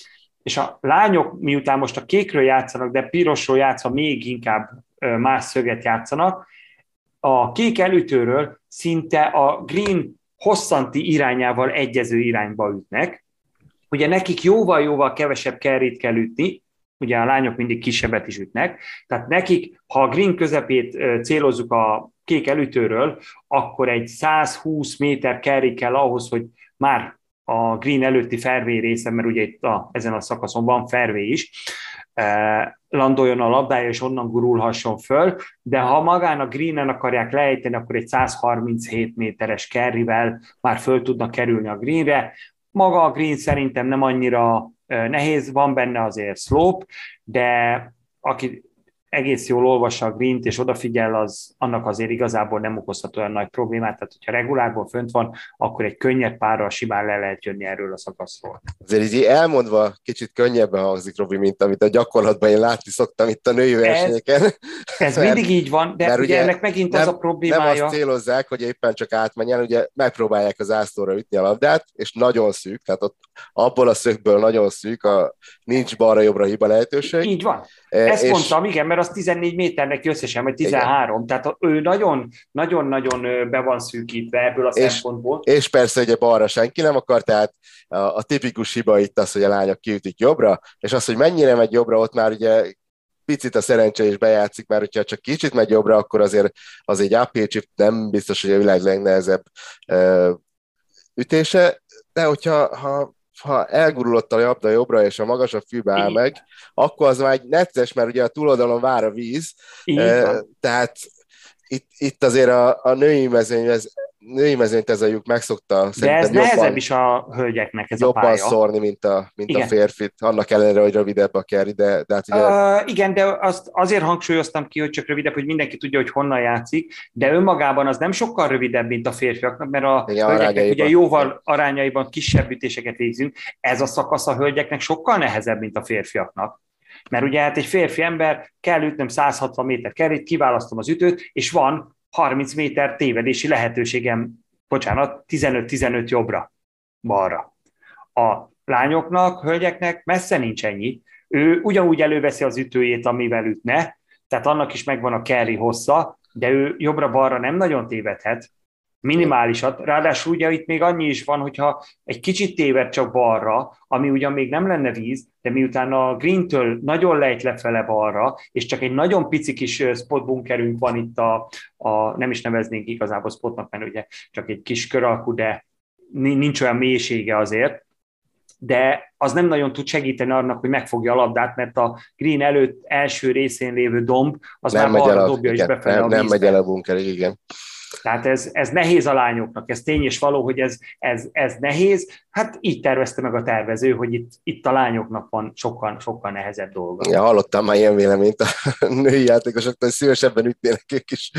És a lányok, miután most a kékről játszanak, de pirosról játszva még inkább más szöget játszanak, a kék elütőről szinte a green hosszanti irányával egyező irányba ütnek. Ugye nekik jóval-jóval kevesebb kerrét kell ütni, ugye a lányok mindig kisebbet is ütnek, tehát nekik, ha a green közepét célozzuk a kék elütőről, akkor egy 120 méter carry kell ahhoz, hogy már a green előtti fervé része, mert ugye itt a, ezen a szakaszon van fervé is, landoljon a labdája, és onnan gurulhasson föl, de ha magán a greenen akarják lejteni, akkor egy 137 méteres kerrivel már föl tudnak kerülni a greenre. Maga a green szerintem nem annyira nehéz, van benne azért slope, de aki egész jól olvassa a green és odafigyel, az annak azért igazából nem okozhat olyan nagy problémát, tehát hogyha regulárból fönt van, akkor egy könnyed párral simán le lehet jönni erről a szakaszról. Azért így elmondva kicsit könnyebben hangzik, Robi, mint amit a gyakorlatban én látni szoktam itt a női versenyeken. Ez, ez mert, mindig így van, de mert ugye ennek megint nem, az a problémája. Nem azt célozzák, hogy éppen csak átmenjen, ugye megpróbálják az ászlóra ütni a labdát, és nagyon szűk, tehát ott abból a szögből nagyon szűk, a, nincs balra-jobbra hiba lehetőség. Így van. Ezt és... mondtam, igen, mert az 14 méternek összesen, vagy 13, igen. tehát ő nagyon-nagyon be van szűkítve ebből a és, szempontból. És persze ugye balra senki nem akar, tehát a, a tipikus hiba itt az, hogy a lányok kiütik jobbra, és az, hogy mennyire megy jobbra, ott már ugye picit a szerencse is bejátszik, mert hogyha csak kicsit megy jobbra, akkor azért az egy AP chip nem biztos, hogy a világ legnehezebb ütése, de hogyha ha ha elgurulott a labda jobbra, és a magasabb fűbe áll meg, akkor az már egy necces, mert ugye a túloldalon vár a víz, e, tehát itt, itt azért a, a női mezőny, ez női mezőnyt ez a lyuk megszokta. De ez jobban, nehezebb is a hölgyeknek ez jobban a pálya. szórni, mint a, mint a férfit, annak ellenére, hogy rövidebb a kerry, de, de hát ugye... Uh, igen, de azt azért hangsúlyoztam ki, hogy csak rövidebb, hogy mindenki tudja, hogy honnan játszik, de önmagában az nem sokkal rövidebb, mint a férfiaknak, mert a igen, hölgyeknek ugye jóval arányaiban kisebb ütéseket végzünk. Ez a szakasz a hölgyeknek sokkal nehezebb, mint a férfiaknak. Mert ugye hát egy férfi ember kell ütnöm 160 méter kerít, kiválasztom az ütőt, és van 30 méter tévedési lehetőségem, bocsánat, 15-15 jobbra, balra. A lányoknak, hölgyeknek messze nincs ennyi. Ő ugyanúgy előveszi az ütőjét, amivel ütne, tehát annak is megvan a carry hossza, de ő jobbra-balra nem nagyon tévedhet, minimálisat. Ráadásul ugye itt még annyi is van, hogyha egy kicsit téved csak balra, ami ugyan még nem lenne víz, de miután a Green-től nagyon lejt lefele balra, és csak egy nagyon pici kis spotbunkerünk van itt a, a, nem is neveznénk igazából spotnak, mert ugye csak egy kis kör alkú, de nincs olyan mélysége azért, de az nem nagyon tud segíteni annak, hogy megfogja a labdát, mert a green előtt első részén lévő domb, az nem már balra dobja is befele nem, a Nem megy el a bunkerig, igen. Tehát ez, ez nehéz a lányoknak, ez tény és való, hogy ez, ez, ez nehéz. Hát így tervezte meg a tervező, hogy itt, itt a lányoknak van sokkal, sokkal nehezebb dolga. Ja, hallottam már ilyen véleményt a [laughs] női játékosoktól, hogy szívesebben ütnének ők is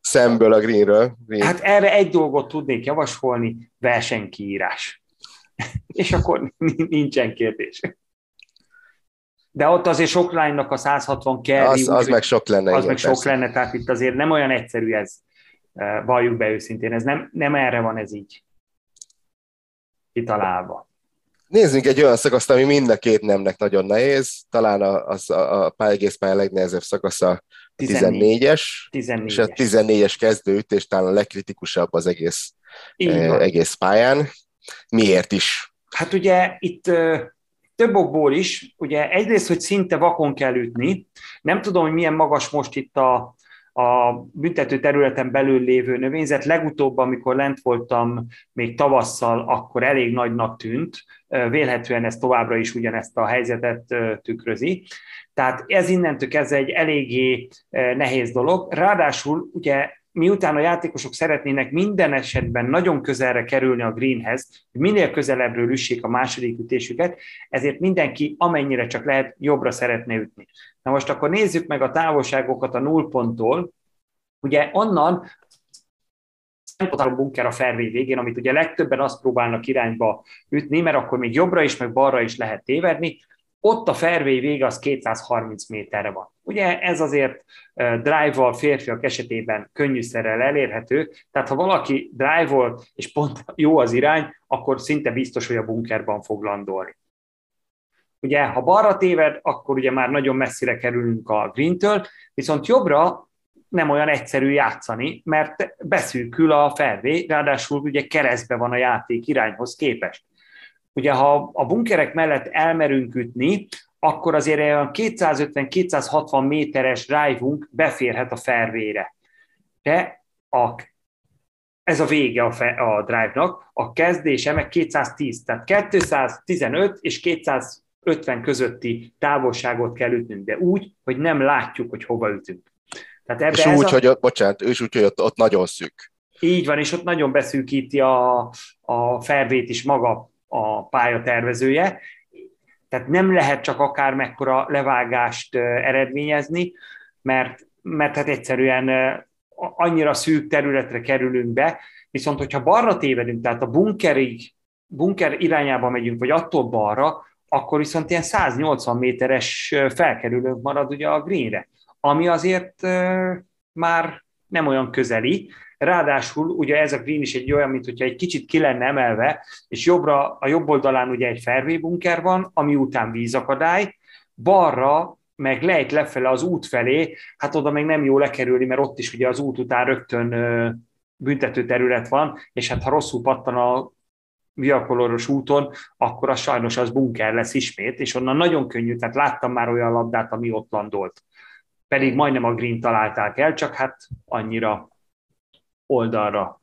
szemből a greenről. Green. Hát erre egy dolgot tudnék javasolni, versenykiírás. [laughs] és akkor nincsen kérdés. De ott azért sok lánynak a 160 kell. Az, az meg sok lenne. Az meg persze. sok lenne, tehát itt azért nem olyan egyszerű ez valljuk be őszintén, ez nem, nem erre van ez így kitalálva. Nézzünk egy olyan szakaszt, ami mind a két nemnek nagyon nehéz. Talán a, az, a, a pályagész pálya legnehezebb szakasza 14-es, 14 és a 14-es kezdőütés talán a legkritikusabb az egész, eh, egész pályán. Miért is? Hát ugye itt több okból is, ugye egyrészt, hogy szinte vakon kell ütni, nem tudom, hogy milyen magas most itt a, a büntető területen belül lévő növényzet. Legutóbb, amikor lent voltam még tavasszal, akkor elég nagynak tűnt, vélhetően ez továbbra is ugyanezt a helyzetet tükrözi. Tehát ez innentől kezdve egy eléggé nehéz dolog. Ráadásul ugye miután a játékosok szeretnének minden esetben nagyon közelre kerülni a greenhez, hogy minél közelebbről üssék a második ütésüket, ezért mindenki amennyire csak lehet jobbra szeretne ütni. Na most akkor nézzük meg a távolságokat a nullponttól. Ugye onnan a bunker a fervé végén, amit ugye legtöbben azt próbálnak irányba ütni, mert akkor még jobbra is, meg balra is lehet tévedni ott a fairway vége az 230 méterre van. Ugye ez azért drive-val férfiak esetében könnyűszerrel elérhető, tehát ha valaki drive és pont jó az irány, akkor szinte biztos, hogy a bunkerban fog landolni. Ugye, ha balra téved, akkor ugye már nagyon messzire kerülünk a green-től, viszont jobbra nem olyan egyszerű játszani, mert beszűkül a fairway, ráadásul ugye keresztbe van a játék irányhoz képest. Ugye ha a bunkerek mellett elmerünk ütni, akkor azért olyan 250-260 méteres drive beférhet a fairway-re. De a, ez a vége a, fe, a drive-nak, a kezdése meg 210, tehát 215 és 250 közötti távolságot kell ütnünk, de úgy, hogy nem látjuk, hogy hova ütünk. Tehát ebbe és úgy, a... hogy, bocsánat, és úgy, hogy ott, ott nagyon szűk. Így van, és ott nagyon beszűkíti a, a felvét is maga a pálya tervezője, tehát nem lehet csak akár mekkora levágást eredményezni, mert, mert hát egyszerűen annyira szűk területre kerülünk be, viszont hogyha balra tévedünk, tehát a bunkerig, bunker irányába megyünk, vagy attól balra, akkor viszont ilyen 180 méteres felkerülőnk marad ugye a greenre, ami azért már nem olyan közeli, Ráadásul ugye ez a green is egy olyan, mint hogyha egy kicsit ki lenne emelve, és jobbra, a jobb oldalán ugye egy fairway bunker van, ami után vízakadály, balra meg lejt lefele az út felé, hát oda még nem jó lekerülni, mert ott is ugye az út után rögtön büntető terület van, és hát ha rosszul pattan a viakoloros úton, akkor az sajnos az bunker lesz ismét, és onnan nagyon könnyű, tehát láttam már olyan labdát, ami ott landolt. Pedig majdnem a green találták el, csak hát annyira oldalra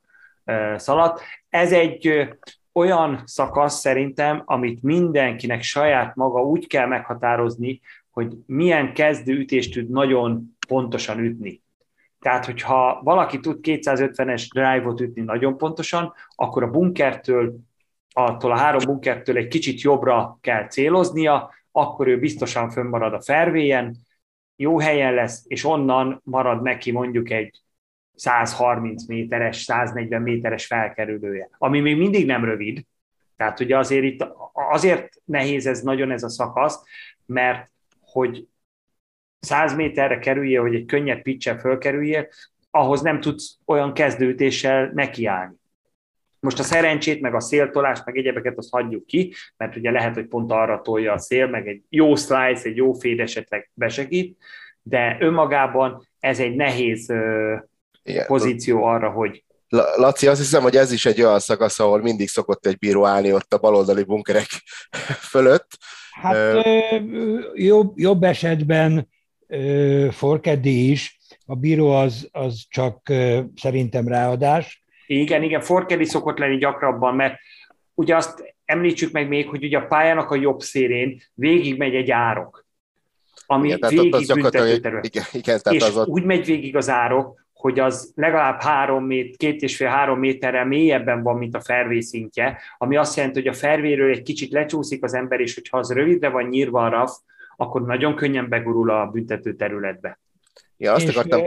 szaladt. Ez egy olyan szakasz szerintem, amit mindenkinek saját maga úgy kell meghatározni, hogy milyen kezdőütést tud nagyon pontosan ütni. Tehát, hogyha valaki tud 250-es drive-ot ütni nagyon pontosan, akkor a bunkertől, attól a három bunkertől egy kicsit jobbra kell céloznia, akkor ő biztosan fönnmarad a fervéjen, jó helyen lesz, és onnan marad neki mondjuk egy 130 méteres, 140 méteres felkerülője, ami még mindig nem rövid. Tehát ugye azért itt azért nehéz ez nagyon ez a szakasz, mert hogy 100 méterre kerülje, hogy egy könnyebb pitch fölkerülje, ahhoz nem tudsz olyan kezdőtéssel nekiállni. Most a szerencsét, meg a széltolást, meg egyebeket azt hagyjuk ki, mert ugye lehet, hogy pont arra tolja a szél, meg egy jó slice, egy jó féd esetleg besegít, de önmagában ez egy nehéz igen. pozíció arra, hogy Laci, azt hiszem, hogy ez is egy olyan szakasz, ahol mindig szokott egy bíró állni ott a baloldali bunkerek [laughs] fölött. Hát ö, jobb, jobb esetben Forkeddi is, a bíró az, az csak szerintem ráadás. Igen, igen, Forkeddi szokott lenni gyakrabban, mert ugye azt említsük meg még, hogy ugye a pályának a jobb szélén végigmegy egy árok, ami igen, végig büntető terület. Igen, igen, tehát és az ott... úgy megy végig az árok, hogy az legalább három mét, két és fél három méterrel mélyebben van, mint a fervé szintje, ami azt jelenti, hogy a fervéről egy kicsit lecsúszik az ember, és hogyha az rövidre van nyírva a raf, akkor nagyon könnyen begurul a büntető területbe. Ja, azt és, akartam...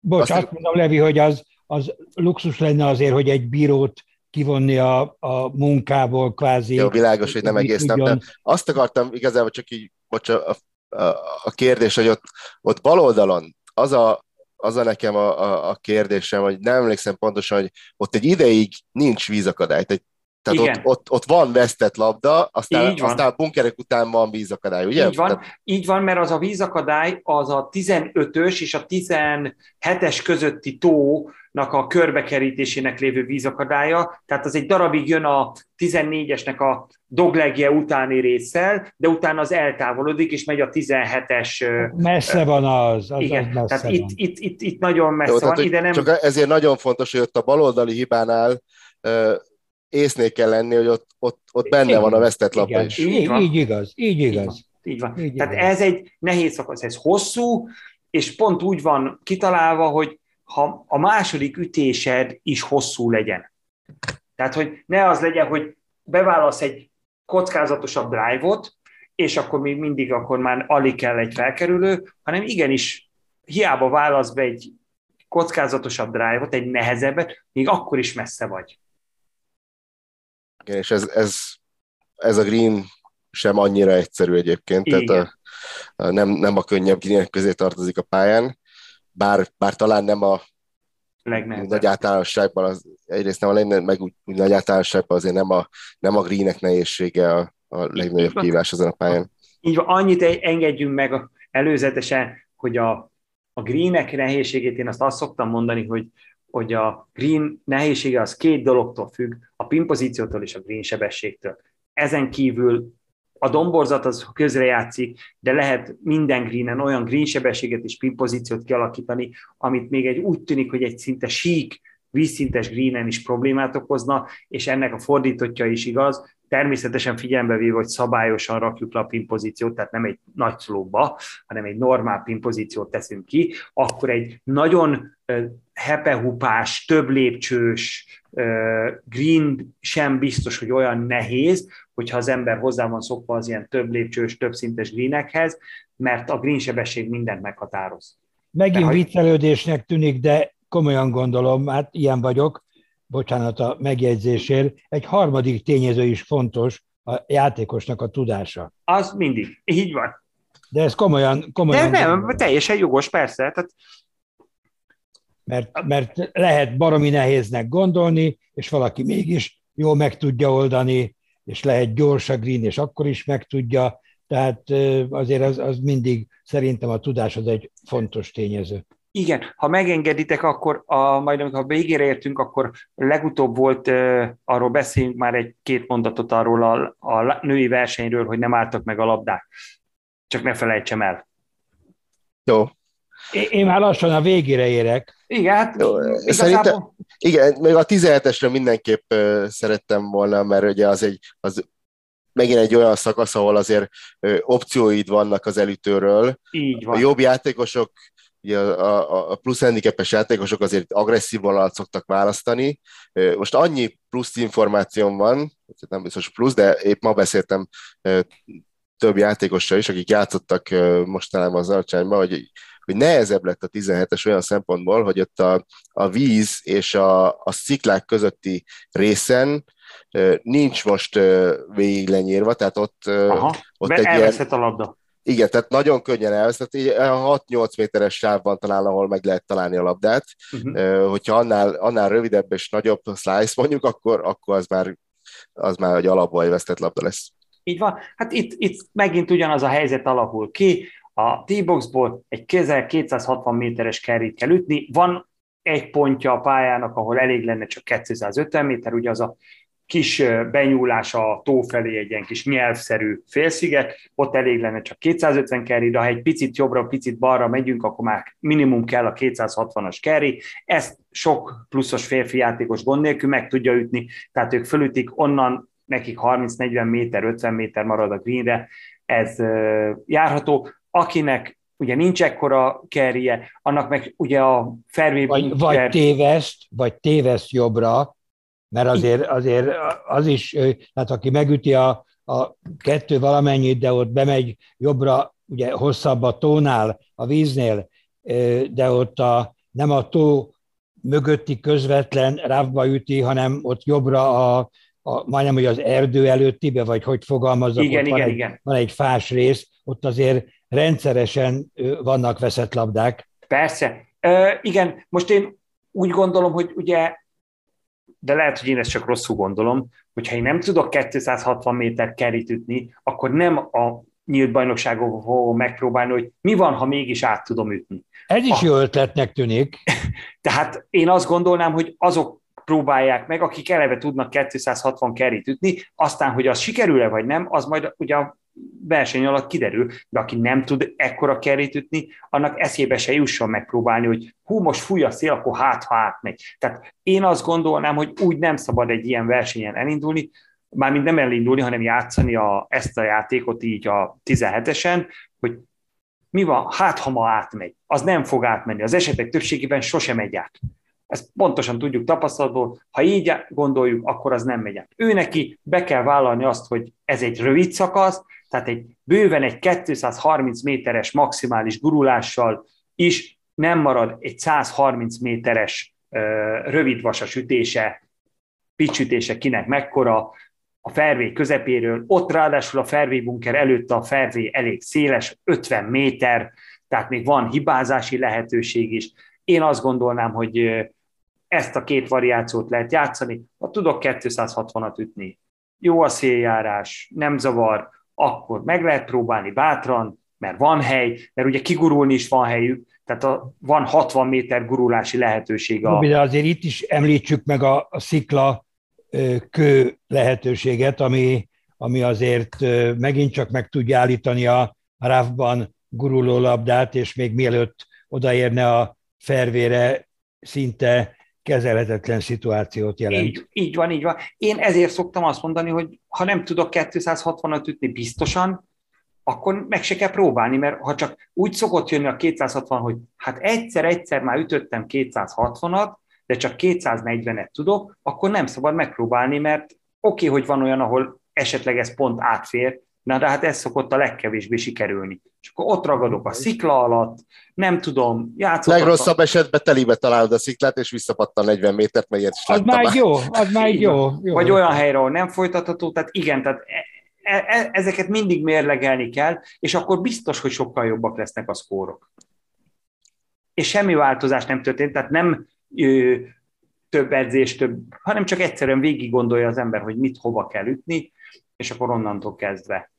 Bocs, azt, azt mondom, Levi, hogy az, az luxus lenne azért, hogy egy bírót kivonni a, a munkából kvázi. Jó, világos, hogy nem egész nap, de azt akartam igazából csak így, bocs, a, a, a kérdés, hogy ott, ott bal oldalon az a, az a nekem a, a, a kérdésem, hogy nem emlékszem pontosan, hogy ott egy ideig nincs vízakadály. Tehát Tehát ott, ott, ott, van vesztett labda, aztán, van. aztán a bunkerek után van vízakadály, ugye? Így van, Tehát... így van, mert az a vízakadály az a 15-ös és a 17-es közötti tó a körbekerítésének lévő vízakadálya, tehát az egy darabig jön a 14-esnek a doglegje utáni résszel, de utána az eltávolodik, és megy a 17-es... Messze van az, az, igen, az messze tehát van. Itt, itt, itt, itt nagyon messze Jó, van. Tehát, ide nem... Csak ezért nagyon fontos, hogy ott a baloldali hibánál észnél kell lenni, hogy ott, ott, ott benne igen, van a vesztett labda is. Így, így, így igaz, így igaz. Így van. Így van. Így Tehát igaz. ez egy nehéz szakasz, ez hosszú, és pont úgy van kitalálva, hogy ha a második ütésed is hosszú legyen. Tehát, hogy ne az legyen, hogy beválasz egy kockázatosabb drive-ot, és akkor még mindig akkor már alig kell egy felkerülő, hanem igenis hiába válasz be egy kockázatosabb drive-ot, egy nehezebbet, még akkor is messze vagy. Igen, és ez, ez, ez a green sem annyira egyszerű egyébként, Igen. tehát a, a, nem, nem a könnyebb greenek közé tartozik a pályán, bár, bár talán nem a Legnehezebb. nagy általánosságban, az, egyrészt nem a legnagyobb, meg úgy, úgy nagy általánosságban azért nem a, nem a greenek nehézsége a, a legnagyobb kívás ezen a pályán. Így van, annyit engedjünk meg előzetesen, hogy a, a greenek nehézségét én azt azt szoktam mondani, hogy, hogy a green nehézsége az két dologtól függ, a pin pozíciótól és a green sebességtől. Ezen kívül a domborzat az közrejátszik, de lehet minden greenen olyan green sebességet és pin pozíciót kialakítani, amit még egy úgy tűnik, hogy egy szinte sík, vízszintes greenen is problémát okozna, és ennek a fordítottja is igaz, természetesen figyelembe véve, hogy szabályosan rakjuk le a pin pozíciót, tehát nem egy nagy szlóba, hanem egy normál pin pozíciót teszünk ki, akkor egy nagyon hepehupás, több lépcsős green sem biztos, hogy olyan nehéz, hogyha az ember hozzá van szokva az ilyen több lépcsős, több szintes greenekhez, mert a green sebesség mindent meghatároz. Megint viccelődésnek tűnik, de komolyan gondolom, hát ilyen vagyok, bocsánat a megjegyzésért, egy harmadik tényező is fontos, a játékosnak a tudása. Az mindig, így van. De ez komolyan... komolyan De nem, gondolom. teljesen jogos, persze. Tehát... Mert, mert lehet baromi nehéznek gondolni, és valaki mégis jól meg tudja oldani, és lehet gyors a green, és akkor is meg tudja. Tehát azért az, az mindig szerintem a tudás az egy fontos tényező. Igen, ha megengeditek, akkor a, majd amikor végére értünk, akkor legutóbb volt, uh, arról beszéljünk már egy-két mondatot arról a, a női versenyről, hogy nem álltak meg a labdák. Csak ne felejtsem el. Jó. Én, én már lassan a végére érek. Igen, hát Jó, igazából... Szerintem, igen, még a 17-esre mindenképp szerettem volna, mert ugye az egy, az megint egy olyan szakasz, ahol azért opcióid vannak az elütőről. Így van. A jobb játékosok ugye a, a plusz handicapes játékosok azért agresszív vonalat szoktak választani. Most annyi plusz információm van, nem biztos plusz, de épp ma beszéltem több játékossal is, akik játszottak mostanában az alcsányban, hogy, hogy nehezebb lett a 17-es olyan szempontból, hogy ott a, a víz és a, a sziklák közötti részen nincs most végig lenyírva, tehát ott, Aha, ott egy ilyen, a labda. Igen, tehát nagyon könnyen elveszett, 6-8 méteres sávban talán, ahol meg lehet találni a labdát. Uh-huh. Hogyha annál, annál rövidebb és nagyobb slice mondjuk, akkor, akkor az már, az már egy alapból vesztett labda lesz. Így van. Hát itt, itt megint ugyanaz a helyzet alakul ki. A T-boxból egy közel 260 méteres kerít kell ütni. Van egy pontja a pályának, ahol elég lenne csak 250 méter, ugye az a kis benyúlás a tó felé egy ilyen kis nyelvszerű félsziget, ott elég lenne csak 250 carry, de ha egy picit jobbra, picit balra megyünk, akkor már minimum kell a 260-as carry. Ezt sok pluszos férfi játékos gond nélkül meg tudja ütni, tehát ők fölütik, onnan nekik 30-40 méter, 50 méter marad a greenre, ez járható. Akinek ugye nincs ekkora kerje, annak meg ugye a fairway... Vagy, vagy téveszt, vagy téveszt jobbra, mert azért, azért az is, tehát aki megüti a, a kettő valamennyit, de ott bemegy jobbra, ugye hosszabb a tónál, a víznél, de ott a, nem a tó mögötti közvetlen rávba üti, hanem ott jobbra a, a majdnem, hogy az erdő előttibe, vagy hogy fogalmazok, igen, igen, van, igen. Egy, van egy fás rész, ott azért rendszeresen vannak veszett labdák. Persze. Ö, igen, most én úgy gondolom, hogy ugye de lehet, hogy én ezt csak rosszul gondolom, hogyha én nem tudok 260 méter kerít ütni, akkor nem a nyílt bajnokságon fogom megpróbálni, hogy mi van, ha mégis át tudom ütni. Ez is jó ötletnek tűnik. [laughs] Tehát én azt gondolnám, hogy azok próbálják meg, akik eleve tudnak 260 kerít ütni, aztán, hogy az sikerül-e vagy nem, az majd ugye a verseny alatt kiderül, de aki nem tud ekkora kerít ütni, annak eszébe se jusson megpróbálni, hogy hú, most fúj a szél, akkor hát, ha átmegy. Tehát én azt gondolnám, hogy úgy nem szabad egy ilyen versenyen elindulni, mármint nem elindulni, hanem játszani a, ezt a játékot így a 17-esen, hogy mi van, hát ha ma átmegy, az nem fog átmenni. Az esetek többségében sosem megy át. Ezt pontosan tudjuk tapasztalatból, ha így gondoljuk, akkor az nem megy át. Ő neki be kell vállalni azt, hogy ez egy rövid szakasz, tehát egy bőven egy 230 méteres maximális gurulással is nem marad egy 130 méteres rövidvasas ütése, picsütése kinek mekkora, a fervé közepéről, ott ráadásul a fervé bunker előtt a fervé elég széles, 50 méter, tehát még van hibázási lehetőség is. Én azt gondolnám, hogy ezt a két variációt lehet játszani. Ha tudok 260-at ütni, jó a széljárás, nem zavar, akkor meg lehet próbálni bátran, mert van hely, mert ugye kigurulni is van helyük, tehát a, van 60 méter gurulási lehetőség. A... De azért itt is említsük meg a, a szikla kő lehetőséget, ami, ami azért megint csak meg tudja állítani a ráfban guruló labdát, és még mielőtt odaérne a fervére, szinte kezelhetetlen szituációt jelent. Így, így van, így van. Én ezért szoktam azt mondani, hogy ha nem tudok 260-at ütni biztosan, akkor meg se kell próbálni, mert ha csak úgy szokott jönni a 260, hogy hát egyszer-egyszer már ütöttem 260-at, de csak 240-et tudok, akkor nem szabad megpróbálni, mert oké, okay, hogy van olyan, ahol esetleg ez pont átfér, Na, de hát ez szokott a legkevésbé sikerülni. És akkor ott ragadok a szikla alatt, nem tudom, játszok. Legrosszabb a... esetben telibe találod a sziklát, és visszapattan 40 métert, mert ilyet is Az már jó, az már jó, jó. Vagy olyan helyre, ahol nem folytatható, tehát igen, tehát e, e, e, ezeket mindig mérlegelni kell, és akkor biztos, hogy sokkal jobbak lesznek a szkórok. És semmi változás nem történt, tehát nem ö, több edzés, több, hanem csak egyszerűen végig gondolja az ember, hogy mit hova kell ütni, és akkor onnantól kezdve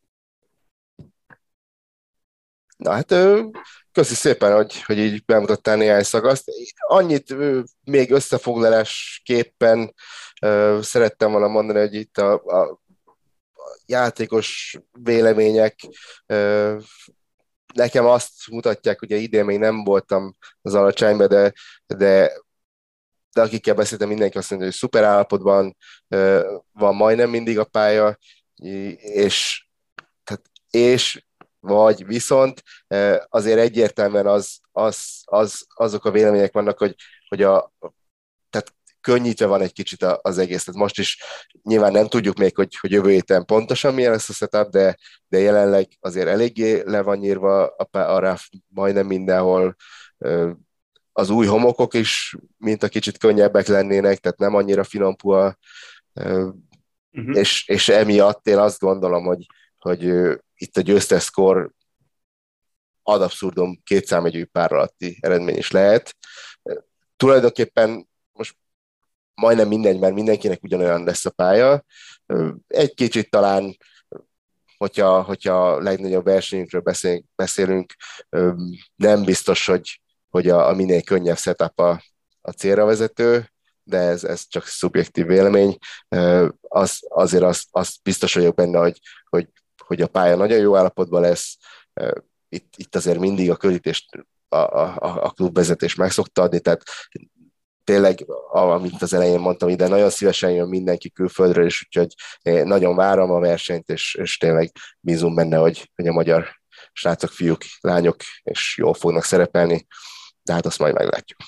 Na hát köszi szépen, hogy, hogy így bemutattál néhány szakaszt. Annyit még összefoglalásképpen szerettem volna mondani, hogy itt a, a játékos vélemények nekem azt mutatják, ugye idén még nem voltam az alacsányban, de, de, de akikkel beszéltem, mindenki azt mondja, hogy szuper állapotban van majdnem mindig a pálya, és, tehát, és vagy viszont azért egyértelműen az, az, az, azok a vélemények vannak, hogy, hogy a, tehát könnyítve van egy kicsit az egész. Tehát most is nyilván nem tudjuk még, hogy, hogy jövő héten pontosan milyen lesz a setup, de, de jelenleg azért eléggé le van nyírva a, a ráf majdnem mindenhol. Az új homokok is, mint a kicsit könnyebbek lennének, tehát nem annyira finompua, uh-huh. és, és emiatt én azt gondolom, hogy, hogy itt a győztes szkor ad abszurdum két számegyű pár alatti eredmény is lehet. Tulajdonképpen most majdnem mindegy, mert mindenkinek ugyanolyan lesz a pálya. Egy kicsit talán, hogyha, hogyha a legnagyobb versenyünkről beszélünk, beszélünk nem biztos, hogy, hogy a, a minél könnyebb setup a, a célra vezető, de ez, ez csak szubjektív vélemény. Az, azért azt az biztos vagyok benne, hogy, hogy hogy a pálya nagyon jó állapotban lesz, itt, itt azért mindig a körítést a, a, a klubvezetés meg szokta adni, tehát tényleg, amit az elején mondtam, ide nagyon szívesen jön mindenki külföldről, és úgyhogy nagyon várom a versenyt, és, és tényleg bízunk benne, hogy, hogy a magyar srácok, fiúk, lányok, és jól fognak szerepelni, de hát azt majd meglátjuk.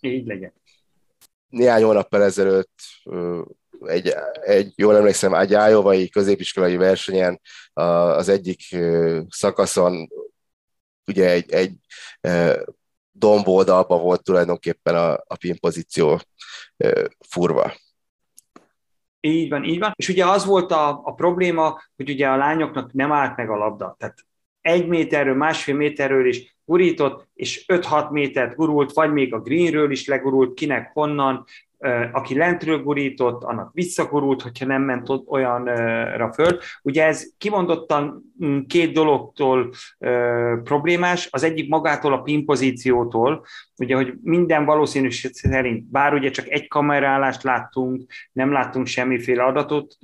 Így legyen. Néhány hónappal ezelőtt egy, egy, jól emlékszem, egy ájovai középiskolai versenyen az egyik szakaszon ugye egy, egy domboldalban volt tulajdonképpen a, a pin pozíció furva. Így van, így van. És ugye az volt a, a probléma, hogy ugye a lányoknak nem állt meg a labda. Tehát egy méterről, másfél méterről is gurított, és 5-6 métert gurult, vagy még a greenről is legurult, kinek honnan, aki lentről gurított, annak visszagurult, hogyha nem ment olyanra föl. Ugye ez kimondottan mm, két dologtól problémás, az egyik magától a pin pozíciótól, ugye, hogy minden valószínűség szerint, bár ugye csak egy kamerálást láttunk, nem láttunk semmiféle adatot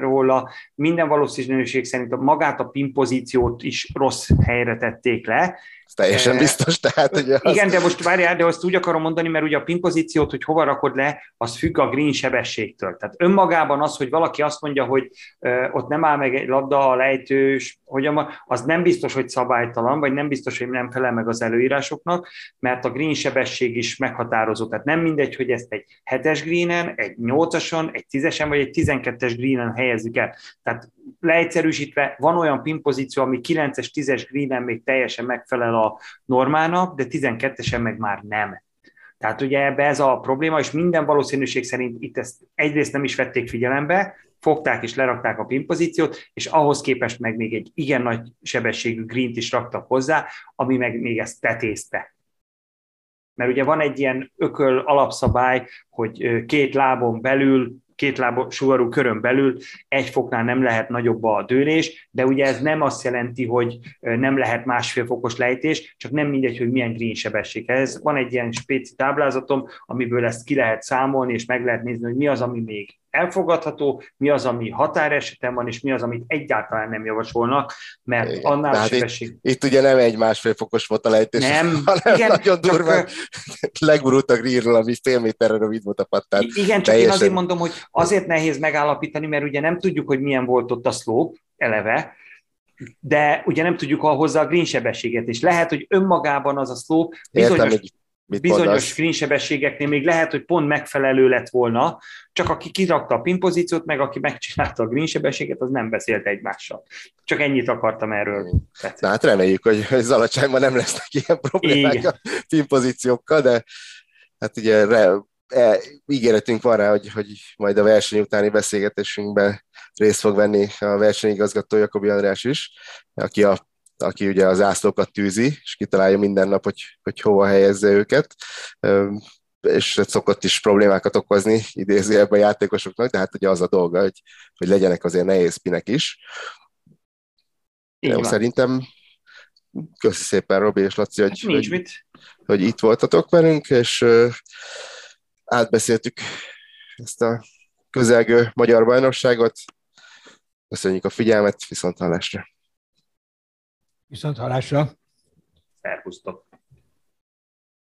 róla, minden valószínűség szerint magát a pin pozíciót is rossz helyre tették le, ez teljesen biztos, tehát hogy az... Igen, de most várjál, de azt úgy akarom mondani, mert ugye a pin pozíciót, hogy hova rakod le, az függ a green sebességtől. Tehát önmagában az, hogy valaki azt mondja, hogy uh, ott nem áll meg egy labda, a lejtős, hogy az nem biztos, hogy szabálytalan, vagy nem biztos, hogy nem felel meg az előírásoknak, mert a green sebesség is meghatározó. Tehát nem mindegy, hogy ezt egy 7-es greenen, egy 8-ason, egy 10-esen, vagy egy 12-es greenen helyezzük el. Tehát leegyszerűsítve van olyan pin pozíció, ami 9-es, 10-es greenen még teljesen megfelel a normának, de 12-esen meg már nem. Tehát ugye ebbe ez a probléma, és minden valószínűség szerint itt ezt egyrészt nem is vették figyelembe, fogták és lerakták a pin pozíciót, és ahhoz képest meg még egy igen nagy sebességű green is raktak hozzá, ami meg még ezt tetézte. Mert ugye van egy ilyen ököl alapszabály, hogy két lábon belül két lábú sugarú körön belül egy foknál nem lehet nagyobb a dőlés, de ugye ez nem azt jelenti, hogy nem lehet másfél fokos lejtés, csak nem mindegy, hogy milyen green sebesség. Ez van egy ilyen spéci táblázatom, amiből ezt ki lehet számolni, és meg lehet nézni, hogy mi az, ami még elfogadható, mi az, ami határeseten van, és mi az, amit egyáltalán nem javasolnak, mert igen. annál a sebesség... Itt, itt ugye nem egy másfél fokos volt a lejtés, nem, [laughs] hanem igen, nagyon durván csak... [laughs] legurultak rírról, ami fél méterre rövid volt a pattán. Igen, csak teljesen... én azért mondom, hogy azért nehéz megállapítani, mert ugye nem tudjuk, hogy milyen volt ott a slope eleve, de ugye nem tudjuk hozzá a green sebességet, és lehet, hogy önmagában az a slope bizonyos... Értem, Mit bizonyos mondasz? screen sebességeknél még lehet, hogy pont megfelelő lett volna, csak aki kirakta a pin pozíciót, meg aki megcsinálta a green sebességet, az nem beszélt egymással. Csak ennyit akartam erről. Na, hát reméljük, hogy [laughs] Zalacsányban nem lesznek ilyen problémák Igen. a pin pozíciókkal, de hát ugye re, e, ígéretünk van rá, hogy, hogy majd a verseny utáni beszélgetésünkben részt fog venni a versenyigazgató Jakobi András is, aki a aki ugye az ászlókat tűzi, és kitalálja minden nap, hogy, hogy hova helyezze őket, és szokott is problémákat okozni idézi ebben a játékosoknak, de hát ugye az a dolga, hogy, hogy legyenek azért nehéz pinek is. Jó, szerintem köszi szépen Robi és Laci, hogy, hát hogy, mit. hogy itt voltatok velünk, és uh, átbeszéltük ezt a közelgő magyar bajnokságot. Köszönjük a figyelmet, viszont hallásra! Viszont hallásra! Szervusztok!